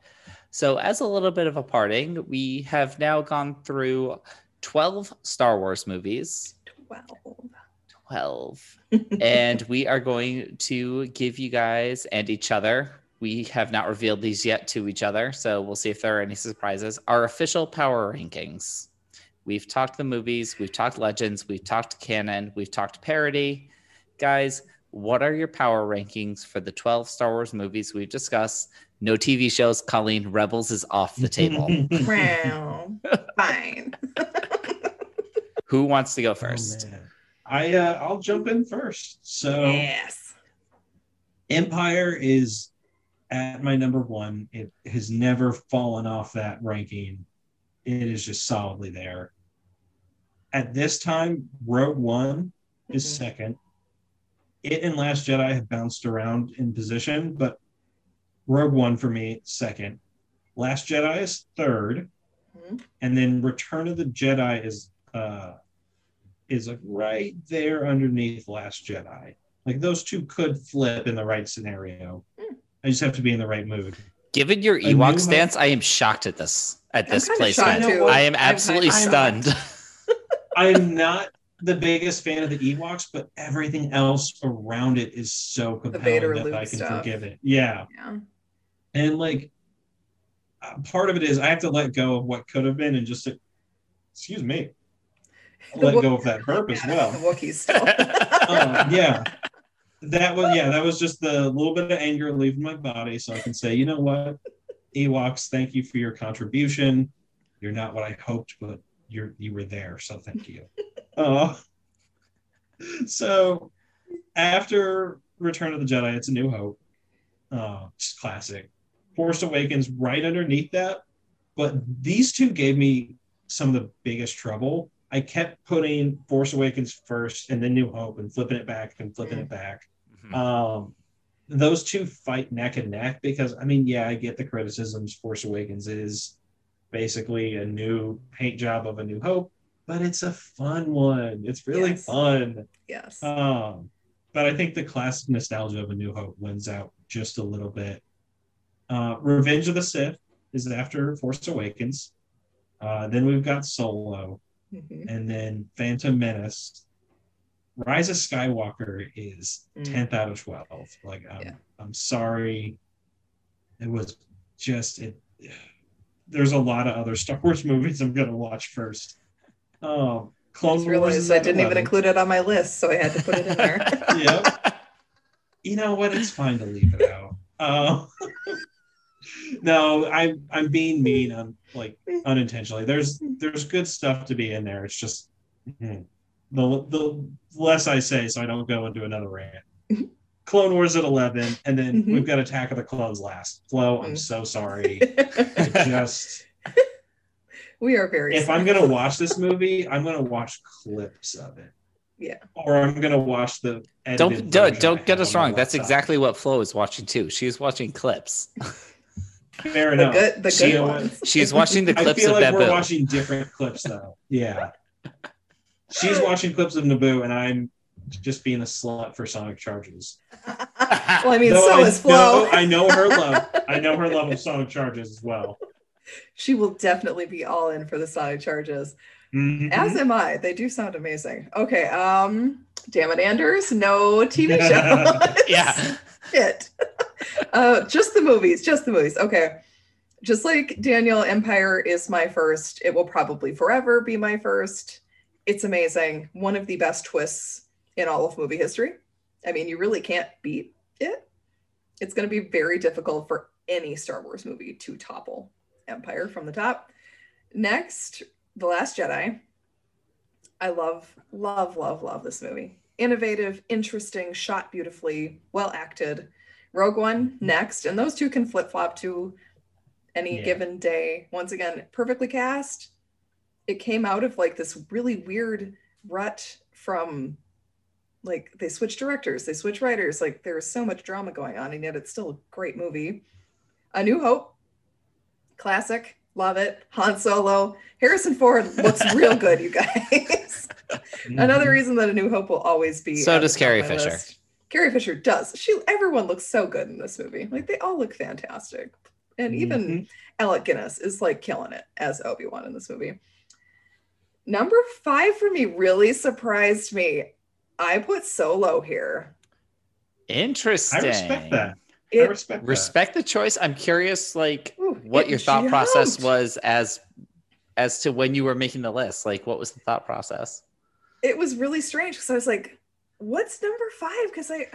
So, as a little bit of a parting, we have now gone through 12 Star Wars movies. Twelve. 12 and we are going to give you guys and each other we have not revealed these yet to each other so we'll see if there are any surprises our official power rankings we've talked the movies we've talked legends we've talked canon we've talked parody guys what are your power rankings for the 12 star wars movies we've discussed no tv shows colleen rebels is off the table Wow. Fine. who wants to go Oh, first man. I uh, I'll jump in first. So Yes. Empire is at my number one. It has never fallen off that ranking. It is just solidly there. At this time, Rogue One is Mhm. second. it and Last Jedi have bounced around in position, but Rogue One for me second. Last Jedi is 3rd Mhm. and then Return of the Jedi is uh is like right there underneath Last Jedi. Like those two could flip in the right scenario. Hmm. I just have to be in the right mood. Given your A New Ewok Hope- stance, I am shocked at this at I'm this kinda placement. I am I'm- absolutely I'm- stunned. I'm not the biggest fan of the Ewoks, but everything else around it is so compelling that I can stuff. forgive it. Yeah. Yeah. And like uh, part of it is I have to let go of what could have been and just excuse me. Let Wook- go of that herp as well. The Wookiees still. Uh, yeah. That was yeah, that was just the little bit of anger leaving my body. So I can say, you know what? Ewoks, thank you for your contribution. You're not what I hoped, but you're you were there, so thank you. Uh, so after Return of the Jedi, it's a new hope. Uh, just classic. Force Awakens right underneath that. But these two gave me some of the biggest trouble. I kept putting Force Awakens first and then New Hope and flipping it back and flipping it back. Mhm. Um, those two fight neck and neck because I mean, yeah, I get the criticisms. Force Awakens is basically a new paint job of a New Hope, but it's a fun one. It's really Yes. fun. yes. Um, but I think the classic nostalgia of A New Hope wins out just a little bit. Uh, Revenge of the Sith is after Force Awakens. Uh, then we've got Solo, Mhm. and then Phantom Menace. Rise of Skywalker is Mm. 10th out of 12. Like, I'm, Yeah. I'm sorry. It was just, it. there's a lot of other Star Wars movies I'm going to watch first. Um, I Clone Wars I didn't even include it on my list, so I had to put it in there. Yep. you know what? It's fine to leave it out. Uh, no, I'm I'm being mean on like unintentionally. There's there's good stuff to be in there. It's just hmm, the the less I say, so I don't go into another rant. Clone Wars at eleven, and then Mhm. we've got Attack of the Clones last. Flo, I'm Mm. so sorry. I just we are very. if I'm gonna watch this movie, I'm gonna watch clips of it. Yeah. Or I'm gonna watch the edited don't don't, don't get us wrong. That's exactly what Flo is watching too. She's watching clips. fair the enough. good, the She- good ones. She's watching the I clips feel of like we're watching different clips though. Yeah. She's watching clips of Naboo and I'm just being a slut for Sonic Charges. well, I mean, Though so I is Flo. know- I know her love. I know her love of Sonic Charges as well. she will definitely be all in for the Sonic charges. Mhm. As am I. They do sound amazing. Okay. Um, damn it, Anders. No TV show. yeah. Shit. uh, just the movies. Just the movies. Okay. Just like Daniel, Empire is my first. It will probably forever be my first. It's amazing. One of the best twists in all of movie history. I mean, you really can't beat it. It's going to be very difficult for any Star Wars movie to topple Empire from the top. Next, The Last Jedi. I love, love, love, love this movie. Innovative, interesting, shot beautifully, well acted. Rogue One mm-hmm. next, and those two can flip flop to any Yeah. given day. Once again, perfectly cast. It came out of like this really weird rut from like they switch directors, they switch writers. Like there was so much drama going on, and yet it's still a great movie. A New Hope, classic, love it. Han Solo, Harrison Ford looks real good, you guys. Another mm-hmm. reason that A New Hope will always be. So does Carrie Fisher. list. Carrie Fisher does. She everyone looks so good in this movie. Like they all look fantastic. And even mm-hmm. Alec Guinness is like killing it as Obi-Wan in this movie. Number five for me really surprised me. I put Solo here. Interesting. I respect that. I respect that. Respect the choice. I'm curious, like Ooh, what it your thought process was as as to when you were making the list. Like, what was the thought process? it was really strange because I was like, "What's number five? Because I,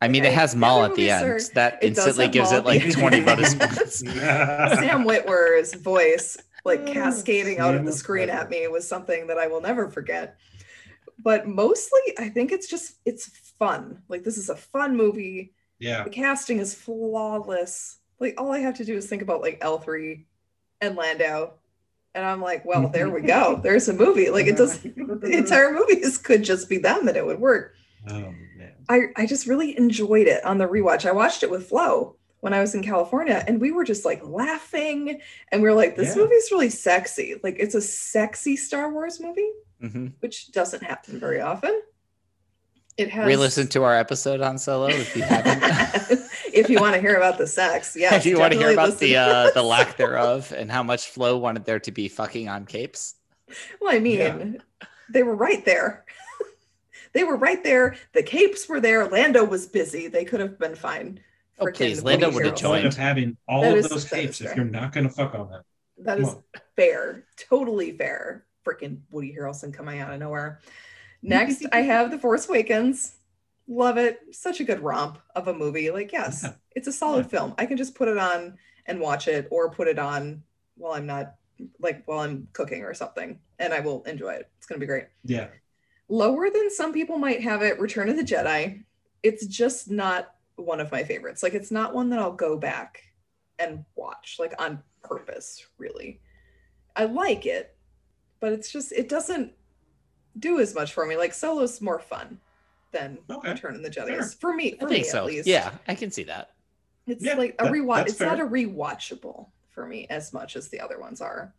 I mean, Okay, it has the Maul at the end. are- that instantly gives Maul it like 20 end. bonus points. Sam Witwer's voice, like Oh, cascading out of the screen at me, was something that I will never forget. But mostly, I think it's just it's fun. Like this is a fun movie. Yeah. The casting is flawless. Like all I have to do is think about like L three and Lando, and I'm like, well, there we go. There's a movie. Like it does. The entire movies could just be them, and it would work. Oh man. I, I just really enjoyed it on the rewatch. I watched it with Flo when I was in California and we were just like laughing and we were like, this Yeah. movie's really sexy. Like it's a sexy Star Wars movie, hmm which doesn't happen very often. It has Re-listen to our episode on Solo if you haven't. if you want to hear about the sex, yeah. if you want to hear about the uh, the lack thereof and how much Flo wanted there to be fucking on capes. Well, I mean, Yeah. they were right there. they were right there. The capes were there. Lando was busy. They could have been fine. Oh, Frickin' please, Woody Lando would have The Harrelson. of joined. having all That of those tapes capes if you're not going to fuck on them. That Come is on. fair. Totally fair. Freaking Woody Harrelson coming out of nowhere. Next, I have The Force Awakens. Love it. Such a good romp of a movie. Like, yes, Yeah. it's a solid Yeah. film. I can just put it on and watch it or put it on while I'm not like while I'm cooking or something and I will enjoy it. It's going to be great. Yeah. lower than some people might have it return of the jedi it's just not one of my favorites like it's not one that i'll go back and watch like on purpose really i like it but it's just it doesn't do as much for me like solo's more fun than Okay. return of the jedi Fair. for me I think me so. at least Yeah, I can see that. it's Yeah, like a that- rewatch. that's It's not a rewatchable for me as much as the other ones are.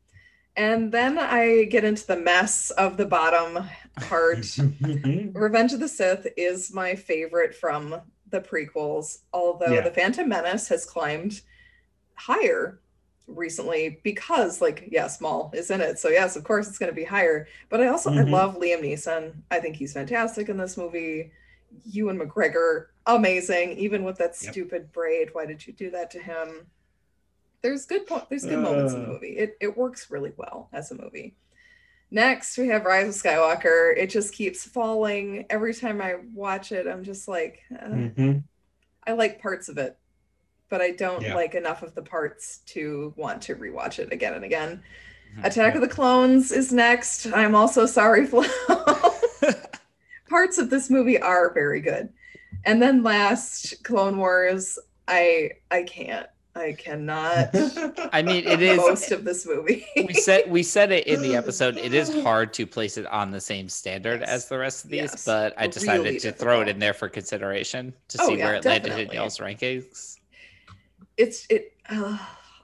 And then I get into the mess of the bottom part. Revenge of the Sith is my favorite from the prequels, although Yeah. The Phantom Menace has climbed higher recently because, like, yes, Maul is in it. So, yes, of course, it's going to be higher. But I also I Mhm. love Liam Neeson. I think he's fantastic in this movie. Ewan McGregor, amazing, even with that Yep. stupid braid. Why did you do that to him? There's good po- there's good moments in the Uh. movie. It it works really well as a movie. Next, we have Rise of Skywalker. It just keeps falling. Every time I watch it, I'm just like, uh, Mhm. I like parts of it, but I don't Yeah. like enough of the parts to want to rewatch it again and again. Mhm. Attack of the Clones is next. I'm also sorry, Flo. parts of this movie are very good. And then last, Clone Wars. I I can't. I cannot. I mean, it is. most of this movie. we said we said it in the episode. It is hard to place it on the same standard Yes. as the rest of these, Yes. but I decided Really to throw it in there for consideration to Oh, see yeah, where it landed in definitely. y'all's rankings. it's it uh,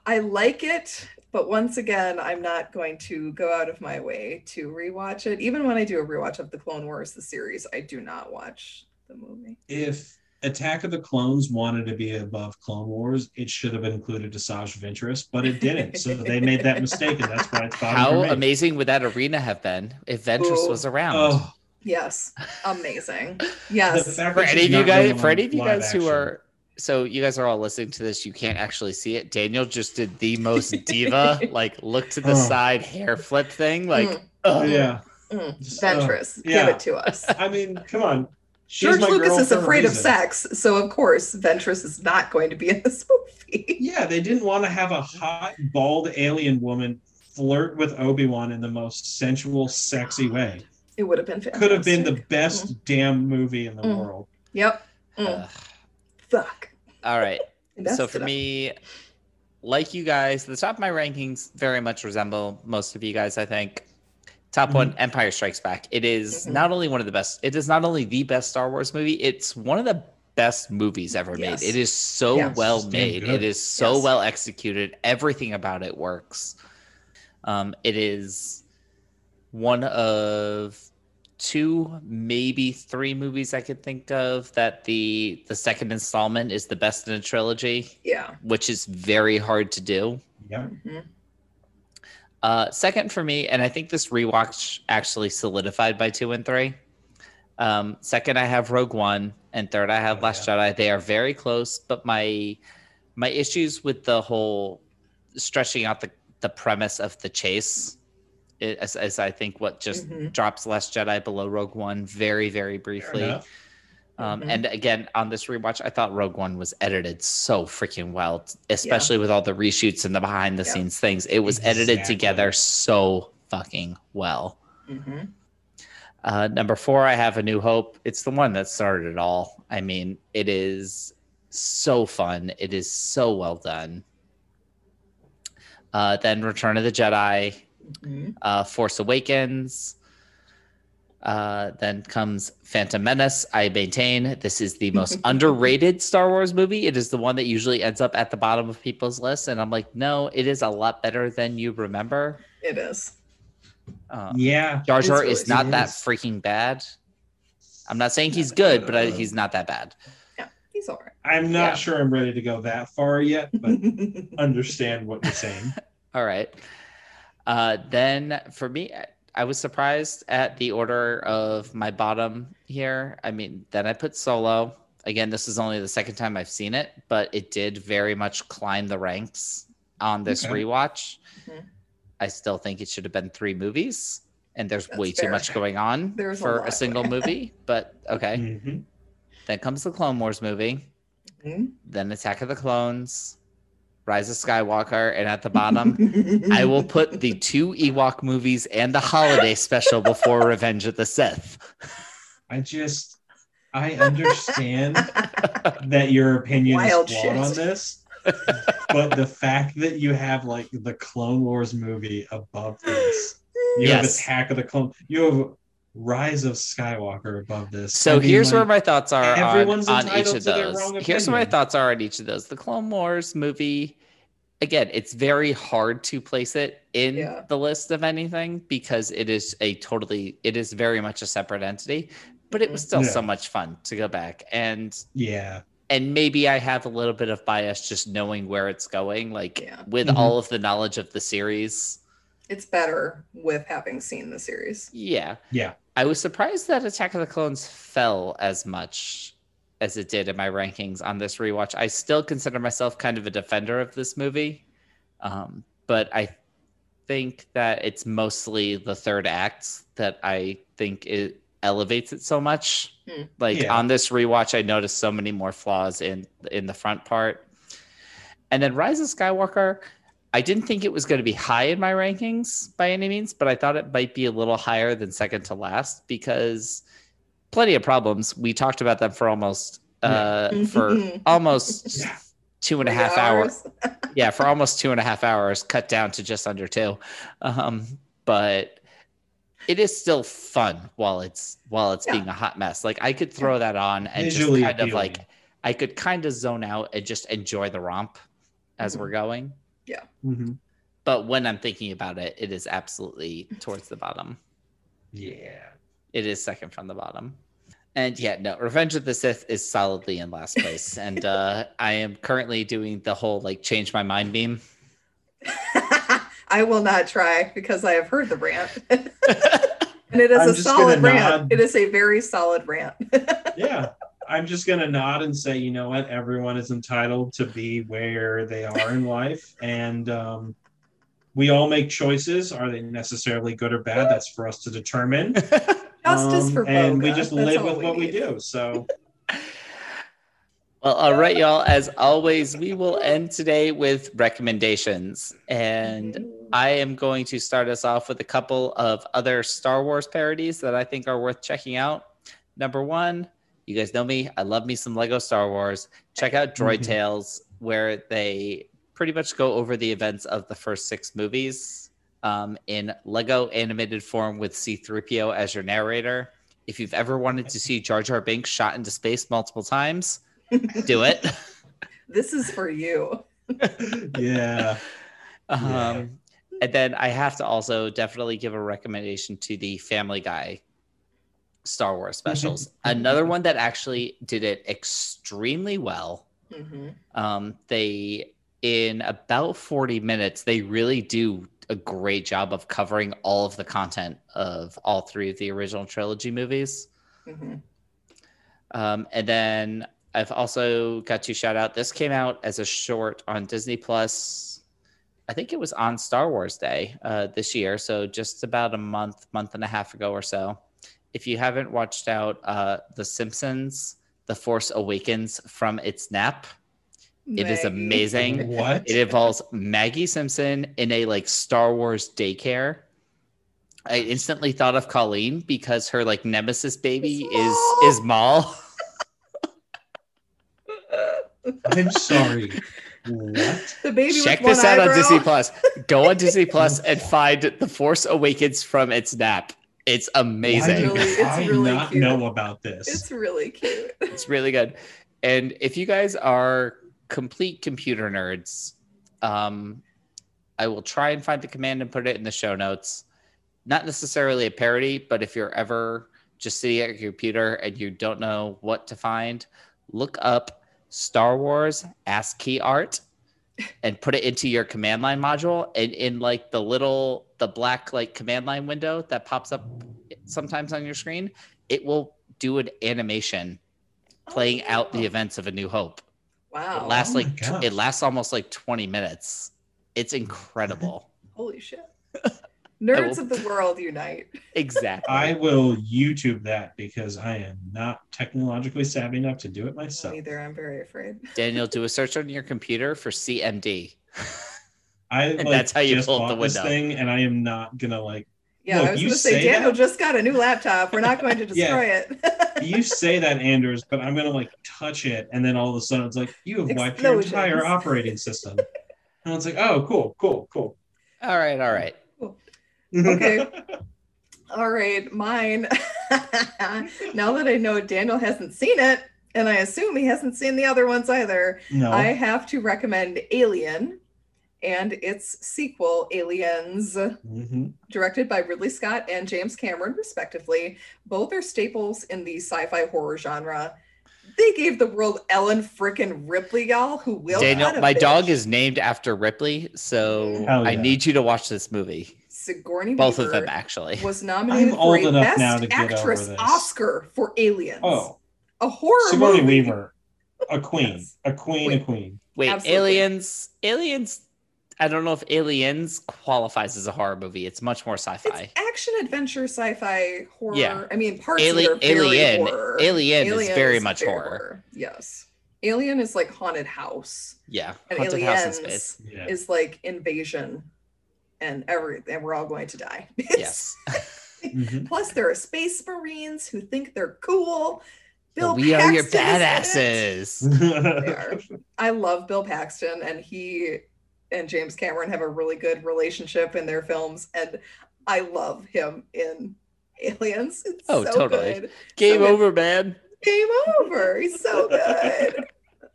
i like it but once again i'm not going to go out of my way to rewatch it even when i do a rewatch of the clone wars the series i do not watch the movie if Attack of the Clones wanted to be above Clone Wars, it should have included a Asajj Ventress, but it didn't. so they made that mistake, and that's why it's bottom How for amazing would that arena have been if Ventress Ooh. was around? Oh, yes amazing yes for any of you not going guys, for any of you live guys who are, so you guys are all listening to this, you can't actually see it. Daniel just did the most diva, like look to the Oh. side hair flip thing, like. Mm, ugh. yeah, mm. Just, uh, ventress yeah. give it to us I mean, come on. She's george lucas is afraid of sex so of course ventress is not going to be in this movie Yeah, they didn't want to have a hot, bald alien woman flirt with Obi Wan in the most sensual, sexy way. it would have been fantastic. Could have been the best damn movie in the Mm. world. yep Mm, Ugh. fuck all right. So for me, like you guys, the top of my rankings very much resemble most of you guys. I think top one, Empire Strikes Back. It is Mhm. not only one of the best. It is not only the best Star Wars movie. It's one of the best movies ever Yes. made. It is so Yes. well It's made. It is so Yes. well executed. Everything about it works. Um, it is one of two, maybe three movies I could think of that the the second installment is the best in a trilogy yeah which is very hard to do. Yeah. Mhm. Uh, second for me, and I think this rewatch actually solidified by two and three. Um, second, I have Rogue One, and third, I have Oh, Last Jedi. They are very close, but my my issues with the whole stretching out the the premise of the chase, is, as I think what just Mhm. drops Last Jedi below Rogue One very very briefly. Um, Mhm. And again, on this rewatch, I thought Rogue One was edited so freaking well, especially with all the reshoots and the behind the Yeah. scenes things. It was edited together so fucking well. Mhm. Uh, number four, I have A New Hope. It's the one that started it all. I mean, it is so fun. It is so well done. Uh, then Return of the Jedi, Mhm. uh, Force Awakens. Uh, then comes Phantom Menace. I maintain this is the most underrated Star Wars movie. It is the one that usually ends up at the bottom of people's lists, and I'm like, no, it is a lot better than you remember. It is. Uh, Yeah. Jar Jar really- is not it that is. freaking bad. I'm not saying he's good, but I, he's not that bad. Yeah, he's all I'm not Yeah. sure I'm ready to go that far yet, but understand what you're saying. All right. Uh, then for me, I- I was surprised at the order of my bottom here. I mean, then I put Solo. Again, this is only the second time I've seen it, but it did very much climb the ranks on this Okay. rewatch. Mhm. I still think it should have been three movies, and there's That's way too much going on There's for a, lot single movie. But okay. Mhm. Then comes the Clone Wars movie, Mhm. then Attack of the Clones, Rise of Skywalker, and at the bottom, I will put the two Ewok movies and the holiday special before Revenge of the Sith. I just, I understand that your opinion Wild is flawed shit. on this, but the fact that you have like the Clone Wars movie above this, you have Yes. Attack of the Clone, you have Rise of Skywalker above this. So I mean, here's where my thoughts are on, everyone's on each of those. Here's where my thoughts are on each of those. The Clone Wars movie, again, it's very hard to place it in Yeah. the list of anything because it is a totally, it is very much a separate entity. But it was still Yeah. so much fun to go back and yeah, and maybe I have a little bit of bias just knowing where it's going, like Yeah. with Mhm. all of the knowledge of the series. It's better with having seen the series. Yeah. Yeah. I was surprised that Attack of the Clones fell as much as it did in my rankings on this rewatch. I still consider myself kind of a defender of this movie. Um, but I think that it's mostly the third act that I think it elevates it so much. Hmm. Like Yeah. on this rewatch, I noticed so many more flaws in in the front part. And then Rise of Skywalker, I didn't think it was going to be high in my rankings by any means, but I thought it might be a little higher than second to last because plenty of problems. We talked about them for almost uh for almost Yeah. two and a Three half hours. Yeah, for almost two and a half hours, cut down to just under two. Um, but it is still fun while it's while it's Yeah. being a hot mess. Like I could throw that on and Visually just kind of like. I could kind of zone out and just enjoy the romp as Mhm. we're going. Mhm. But when I'm thinking about it, it is absolutely towards the bottom. yeah. It is second from the bottom. And yeah, no, Revenge of the Sith is solidly in last place. and uh, I am currently doing the whole like change my mind meme. I will not try because I have heard the rant. and it is I'm a solid rant. nod. It is a very solid rant. yeah i'm just going to nod and say you know what? Everyone is entitled to be where they are in life. And um, we all make choices. Are they necessarily good or bad? That's for us to determine. Justice Um, for and we just That's live all with what we do. So Well, all right, y'all. As always, we will end today with recommendations. And I am going to start us off with a couple of other Star Wars parodies that I think are worth checking out. Number one, you guys know me. I love me some Lego Star Wars. Check out Droid Mhm. Tales, where they pretty much go over the events of the first six movies um, in Lego animated form with C3PO as your narrator. If you've ever wanted to see Jar Jar Binks shot into space multiple times, do it. This is for you. yeah Um, and then I have to also definitely give a recommendation to the Family Guy Star Wars specials. Another one that actually did it extremely well. Mhm. Um, they in about 40 minutes, they really do a great job of covering all of the content of all three of the original trilogy movies. Mhm. Um, and then I've also got to shout out this came out as a short on Disney Plus. I think it was on Star Wars Day uh, this year, so just about a month, month and a half ago or so. If you haven't watched out uh, The Simpsons, The Force Awakens from its nap, it is Maggie. amazing. what It involves Maggie Simpson in a like Star Wars daycare. I instantly thought of Colleen because her like nemesis baby is is Maul. i'm sorry what The baby Check with this one out on. Disney Plus. Go on Disney Plus and find The Force Awakens from its nap. It's Why amazing. did really- it's I really not cute. know about this? It's really cute. it's really good. And if you guys are complete computer nerds, um, I will try and find the command and put it in the show notes. Not necessarily a parody, but if you're ever just sitting at your computer and you don't know what to find, look up Star Wars ASCII art and put it into your command line module. And in like the little, the black like command line window that pops up sometimes on your screen, it will do an animation oh, playing out the Oh, events of A New Hope. Wow. It lasts Oh like tw- it lasts almost like 20 minutes. It's incredible. Holy shit. Nerds will- of the world unite. exactly. I will YouTube that because I am not technologically savvy enough to do it myself. Neither. I'm very afraid. Daniel, do a search on your computer for CMD. I And like, that's how you just pull up the bought this window. thing, and I am not gonna like. Yeah, Look, I was you going to say, say Daniel that- just got a new laptop. We're not going to destroy it. You say that, Anders, but I'm gonna like touch it, and then all of a sudden it's like you have wiped your entire operating system. And it's like, oh, cool, cool, cool. All right, all right. Okay. All right, mine. now that I know Daniel hasn't seen it, and I assume he hasn't seen the other ones either, no. I have to recommend Alien and its sequel, Aliens, Mhm. directed by Ridley Scott and James Cameron, respectively. Both are staples in the sci fi horror genre. They gave the world Ellen frickin' Ripley, y'all, who will. Daniel, cut a my dog is named after Ripley, so Hell I need you to watch this movie. Sigourney Both of Weaver them, actually. was nominated I'm old for a enough Best now to get over Actress this. Oscar for Aliens. Oh, a horror Sigourney movie. Weaver, a queen, Yes. a queen, Queen. a queen. Wait, Absolutely. Aliens. Aliens. I don't know if Aliens qualifies as a horror movie. It's much more sci-fi. It's action adventure sci-fi horror. Yeah. I mean, parts Ali- of it are very Alien- horror. Alien is very much horror. Yes. Alien is like haunted house. yeah, And haunted house in aliens space. Yeah. is like invasion and every and we're all going to die. Yes. Mhm. Plus there are space marines who think they're cool. Bill we are your Paxton is in it. badasses. Are. I love Bill Paxton, and he and James Cameron have a really good relationship in their films, and I love him in Aliens. It's Oh, so totally. good. Game So good. over, man. Game over. He's so good.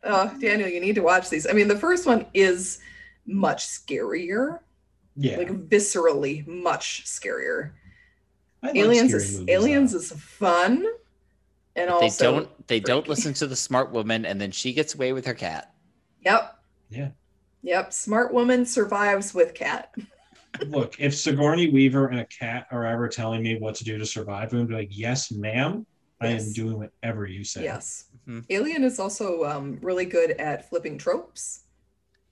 oh, Daniel, you need to watch these. I mean, the first one is much scarier, yeah. like viscerally much scarier. I like Aliens scary is movies, Aliens though. is fun, and They also don't. They don't listen to the smart woman, and then she gets away with her cat. Yep. Yeah. Yep. Smart woman survives with cat. Look, if Sigourney Weaver and a cat are ever telling me what to do to survive, I'm gonna be like, yes, ma'am. I am doing whatever you say. Yes. Mhm. Alien is also um, really good at flipping tropes,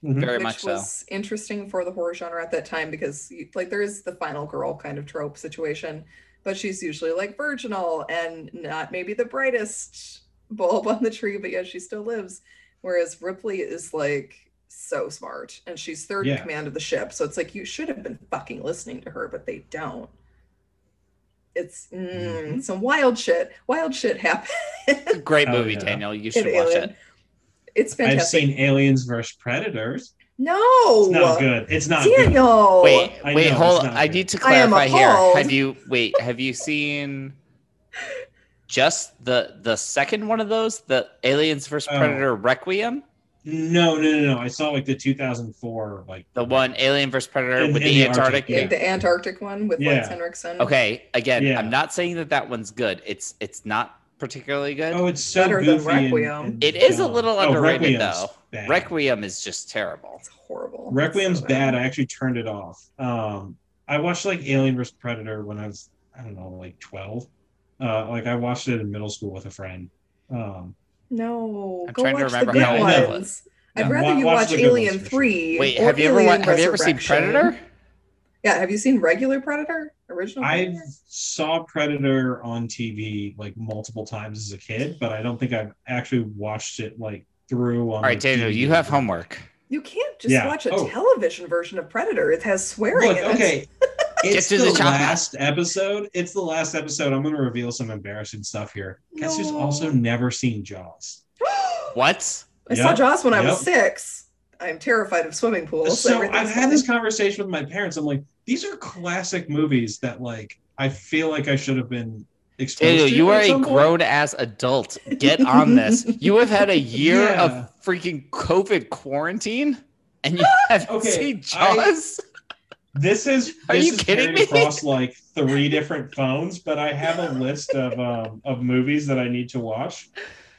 Mhm. Very which much so. was interesting for the horror genre at that time because, you, like, there is the final girl kind of trope situation, but she's usually like virginal and not maybe the brightest bulb on the tree, but yet she still lives. Whereas Ripley is like so smart and she's third in command of the ship, so it's like you should have been fucking listening to her, but they don't. It's mm, Mhm. some wild shit. Wild shit happened. Great Oh, movie, yeah. Daniel. You in should watch Alien. it. It's I've seen Aliens vs Predators. No, It's not good. It's not good. Wait, I wait, know, hold. it's on. not I good. need to clarify here. appalled. Have you wait? Have you seen just the the second one of those, the Aliens vs Oh. Predator Requiem? No, no, no, no. I saw like the 2004, like The one Alien vs Predator In- with in the, the Antarctic. Arctic, Yeah, yeah. the Antarctic one with Yeah. Lance Henriksen. Okay, again, Yeah. I'm not saying that that one's good. It's it's not particularly good. Oh, it's so Better than goofy. and- Requiem. and It is a little Oh, underrated, Requiem's though. bad. Requiem is just terrible. It's horrible. Requiem's So bad. I actually turned it off. Um, I watched like Alien vs Predator when I was I don't know like 12. Uh, like I watched it in middle school with a friend. Um, No, I'm go trying to watch remember the good how old it was. ones. I'd Yeah, rather wa- you watch watch Alien ones for sure. 3. Wait, or have you ever Alien wa- have you ever seen Predator? Yeah, have you seen regular Predator? Original I saw Predator on TV like multiple times as a kid, but I don't think I've actually watched it like through. On All right, the Daniel, TV. you have homework. You can't just Yeah. watch a Oh. television version of Predator. It has swearing Look, in it. okay. It's to the, the last episode. It's the last episode. I'm going to reveal some embarrassing stuff here. Guess who's also never seen Jaws? What? I saw Jaws when I was six. I'm terrified of swimming pools. So I've had this conversation with my parents. I'm like, these are classic movies that like I feel like I should have been exposed Daniel, to you are a grown ass adult. Get on this. You have had a year Yeah. of freaking COVID quarantine, and you haven't Okay, seen I- Jaws. This is Are this you is kidding me? across like three different phones, but I have a list of um, of movies that I need to watch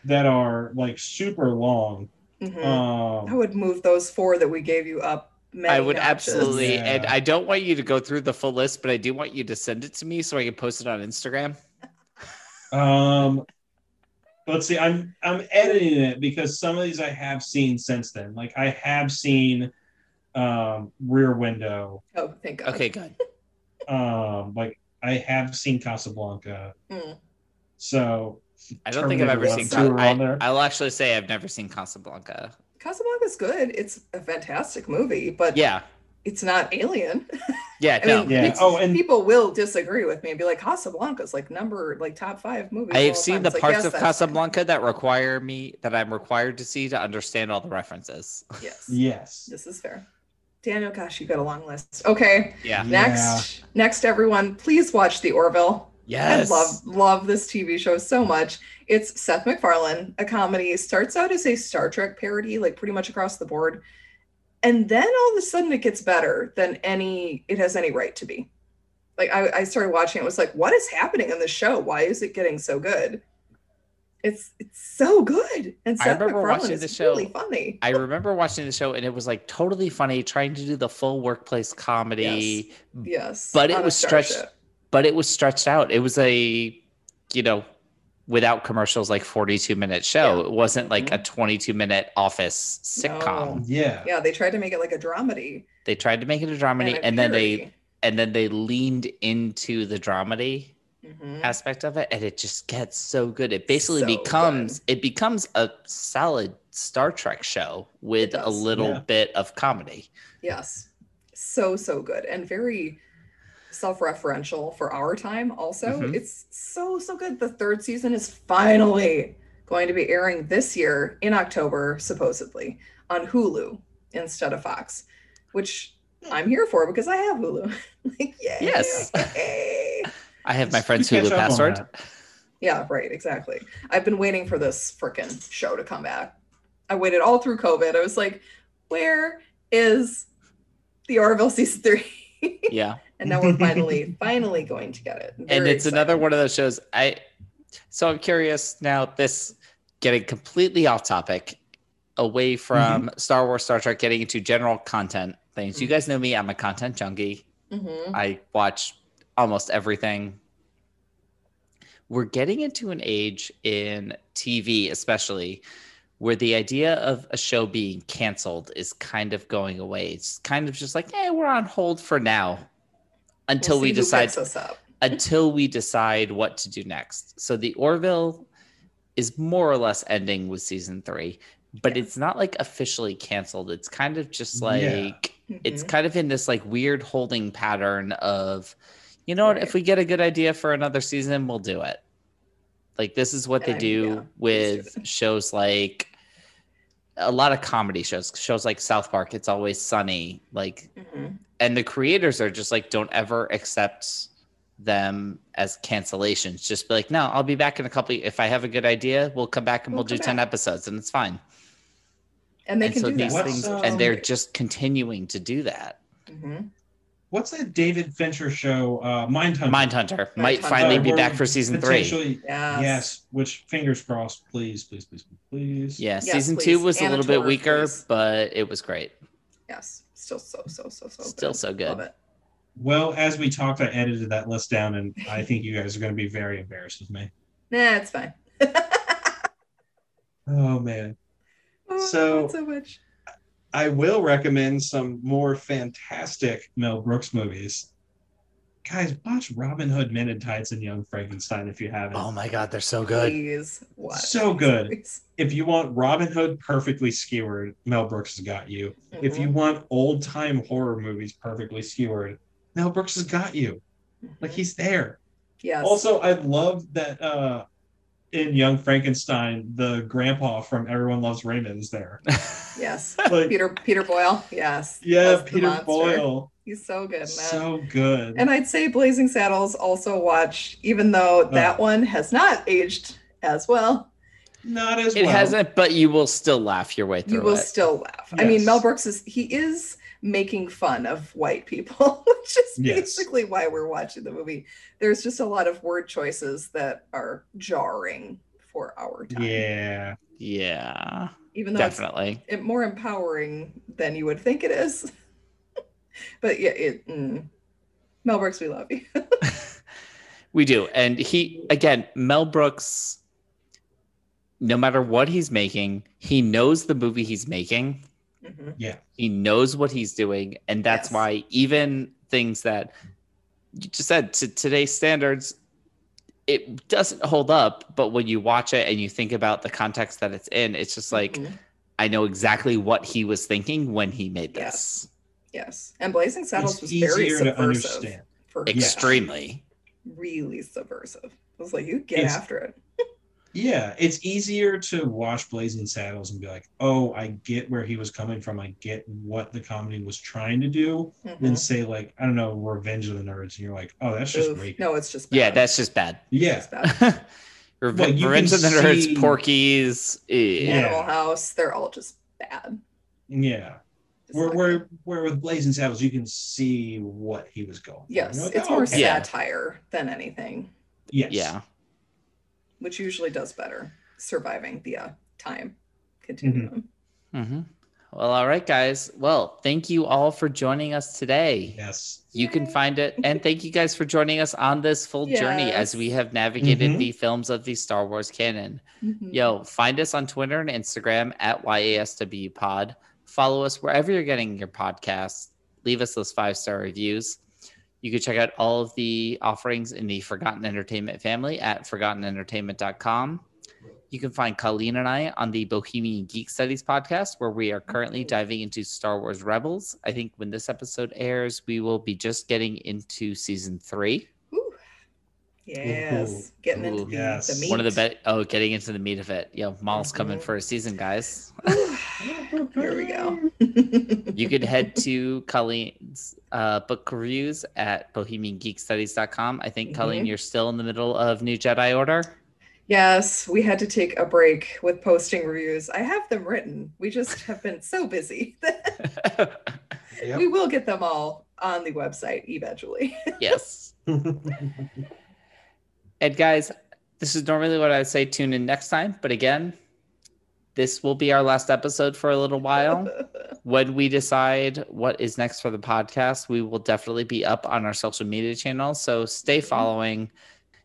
that are like super long. Mhm. Um, I would move those four that we gave you up. Many I would notches. absolutely, and I don't want you to go through the full list, but I do want you to send it to me so I can post it on Instagram. Um, let's see. I'm I'm editing it because some of these I have seen since then. Like I have seen um, Rear Window. Oh, thank God. Okay, good. Um, like I have seen Casablanca. Mm. So I don't think I've ever seen. one, two are Ca- on there. I, I'll actually say I've never seen Casablanca. Casablanca's good. It's a fantastic movie, but Yeah, it's not Alien. yeah, I no. mean, Yeah. Oh, and- people will disagree with me and be like, Casablanca's like number like top five movies. I have seen time." the It's like, parts yes, of that's fine. Casablanca that require me that I'm required to see to understand all the references. Yes, yes. this is fair. Daniel, gosh, you got a long list. Okay, Yeah. next, next, everyone, please watch The Orville. Yes. I love love this TV show so much. It's Seth MacFarlane, a comedy. It starts out as a Star Trek parody, like pretty much across the board, and then all of a sudden it gets better than any it has any right to be. Like I, I started watching, it was like, what is happening in this show? Why is it getting so good? It's it's so good, and I Seth remember MacFarlane watching is the show. really funny. I remember watching the show and it was like totally funny, trying to do the full workplace comedy, Yes, But it was stretched-. But it was stretched out. It was a, you know, without commercials, like 42 minute show. Yeah. It wasn't like Mhm. a 22 minute office sitcom. No. Yeah. Yeah, they tried to make it like a dramedy. They tried to make it a dramedy a and then they and then they leaned into the dramedy Mhm. aspect of it and it just gets so good. It basically So becomes it becomes a solid Star Trek show with a little Yeah. bit of comedy. Yes. So, so good and very self referential for our time, also. Mhm. It's so, so good. The third season is finally going to be airing this year in October, supposedly, on Hulu instead of Fox, which I'm here for because I have Hulu. like, yay. Yes. I have my friend's catch Hulu up password. Yeah, right, exactly. I've been waiting for this frickin' show to come back. I waited all through COVID. I was like, where is the Orville season three? Yeah. and now we're finally, finally going to get it. and Very it's another one of those shows i so i'm curious now this getting completely off topic away from star wars star trek getting into general content things you Mhm. guys know me i'm a content junkie Mhm. i watch almost everything we're getting into an age in tv especially where the idea of a show being canceled is kind of going away it's kind of just like hey we're on hold for now until We'll we decide us up. until we decide what to do next. So the Orville is more or less ending with season three, but Yeah. it's not like officially canceled. It's kind of just like Yeah. it's Mhm. kind of in this like weird holding pattern of, you know what, if we get a good idea for another season, we'll do it. Like this is what And they I'm- do yeah, with used to it. shows like a lot of comedy shows, shows like South Park, It's Always Sunny, like Mhm. And the creators are just like don't ever accept them as cancellations just be like no i'll be back in a couple if i have a good idea we'll come back and we'll, We'll do 10 back. episodes and it's fine And they and can so do these that. Things um, and they're just continuing to do that Mhm. What's that David Fincher show? Uh, Mindhunter. mindhunter might Mindhunter. finally Uh, be back for season three potentially- Yes. Yes. Which fingers crossed. Please, please, please, please. yeah Yes, season two please. was a little bit weaker please. but it was great Yes. Still so, so, so, so Still good. so good. Love it. Well, as we talked, I edited that list down, and I think you guys are going to be very embarrassed with me. Nah, it's fine. Oh man. Oh, So- so much. I will recommend some more fantastic Mel Brooks movies. Guys, watch Robin Hood Men in Tights and Young Frankenstein if you haven't. oh my god they're so good Please watch. So good. movies. If you want Robin Hood perfectly skewered, Mel Brooks has got you. If you Mhm. want old time horror movies perfectly skewered, Mel Brooks has got you. Like Mhm. he's there. yes. Also, I love that uh in Young Frankenstein, the grandpa from Everyone Loves Raymond is there. Yes. Like, Peter Peter Boyle. Yes. yeah, That's Peter. Boyle. He's so good in that. So good. and I'd say Blazing Saddles also watch, even though oh. that Oh. one has not aged as well. Not as It well. hasn't, but you will still laugh your way through it. You will it. still laugh. I mean, Mel Brooks is he is making fun of white people, which is Yes. basically why we're watching the movie. There's just a lot of word choices that are jarring for our time. Yeah. yeah, Even though it's definitely. it more empowering than you would think it is. but yeah, it mm. Mel Brooks, we love you. We do. And he, again, Mel Brooks, no matter what he's making, he knows the movie he's making. Mhm. Yeah. He knows what he's doing. And that's Yes. why even things that you just said to today's standards, it doesn't hold up. But when you watch it and you think about the context that it's in, it's just like, Mhm. I know exactly what he was thinking when he made Yes. this. Yes. And Blazing Saddles It's was very easier to subversive. understand. For Yeah. Extremely. really subversive. It was like you get It's- after it. Yeah, it's easier to watch Blazing Saddles and be like, "Oh, I get where he was coming from. I get what the comedy was trying to do." Than Mhm. say like, I don't know, Revenge of the Nerds, and you're like, "Oh, that's just Oof. rape." No, it's just Yeah, bad. that's just bad. Yeah, It's bad. Reve- Well, Revenge of the Nerds, see- Porky's. eh. Yeah. Animal House, they're all just bad. yeah. Just Where where where with Blazing Saddles, you can see what he was going. Yes, like, it's "Oh, more okay." Yeah. satire than anything, Yes. Yeah. Which usually does better surviving the uh, time continuum. hmm Well, all right, guys. Well, thank you all for joining us today. Yes. You can find it, and thank you guys for joining us on this full journey as we have navigated Mhm. the films of the Star Wars canon. Mhm. Yo, find us on Twitter and Instagram at YASW Pod. Follow us wherever you're getting your podcasts. Leave us those five star reviews. You can check out all of the offerings in the Forgotten Entertainment family at forgottenentertainment.com. You can find Colleen and I on the Bohemian Geek Studies podcast, where we are currently diving into Star Wars Rebels. I think when this episode airs, we will be just getting into season three. Ooh. Yes, getting into Ooh. the, Yes. the meat. One of the best. Oh, getting into the meat of it. Yo, Maul's coming Mhm. for a season, guys. Here we go. You could head to Colleen's uh, book reviews at bohemiangeekstudies.com. I think, Colleen, Mhm. you're still in the middle of New Jedi Order. Yes, we had to take a break with posting reviews. I have them written. We just have been so busy. Yep. We will get them all on the website eventually. yes. And guys, this is normally what I would say tune in next time. But again, this will be our last episode for a little while. when we decide what is next for the podcast, we will definitely be up on our social media channels. So stay mm-hmm. following.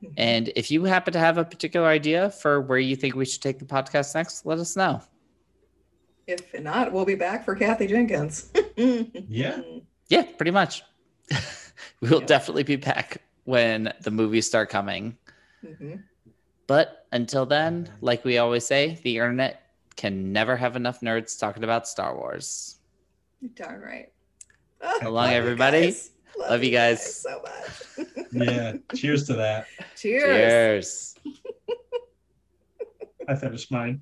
Mm-hmm. And if you happen to have a particular idea for where you think we should take the podcast next, let us know. if not, we'll be back for Patty Jenkins. Yeah. Yeah, pretty much. we'll Yeah. definitely be back when the movies start coming. Mhm. But until then, like we always say, the internet can never have enough nerds talking about Star Wars. You're darn right. So long, Love you everybody. Love you guys. so much. yeah. Cheers to that. Cheers. Cheers. I thought it was mine.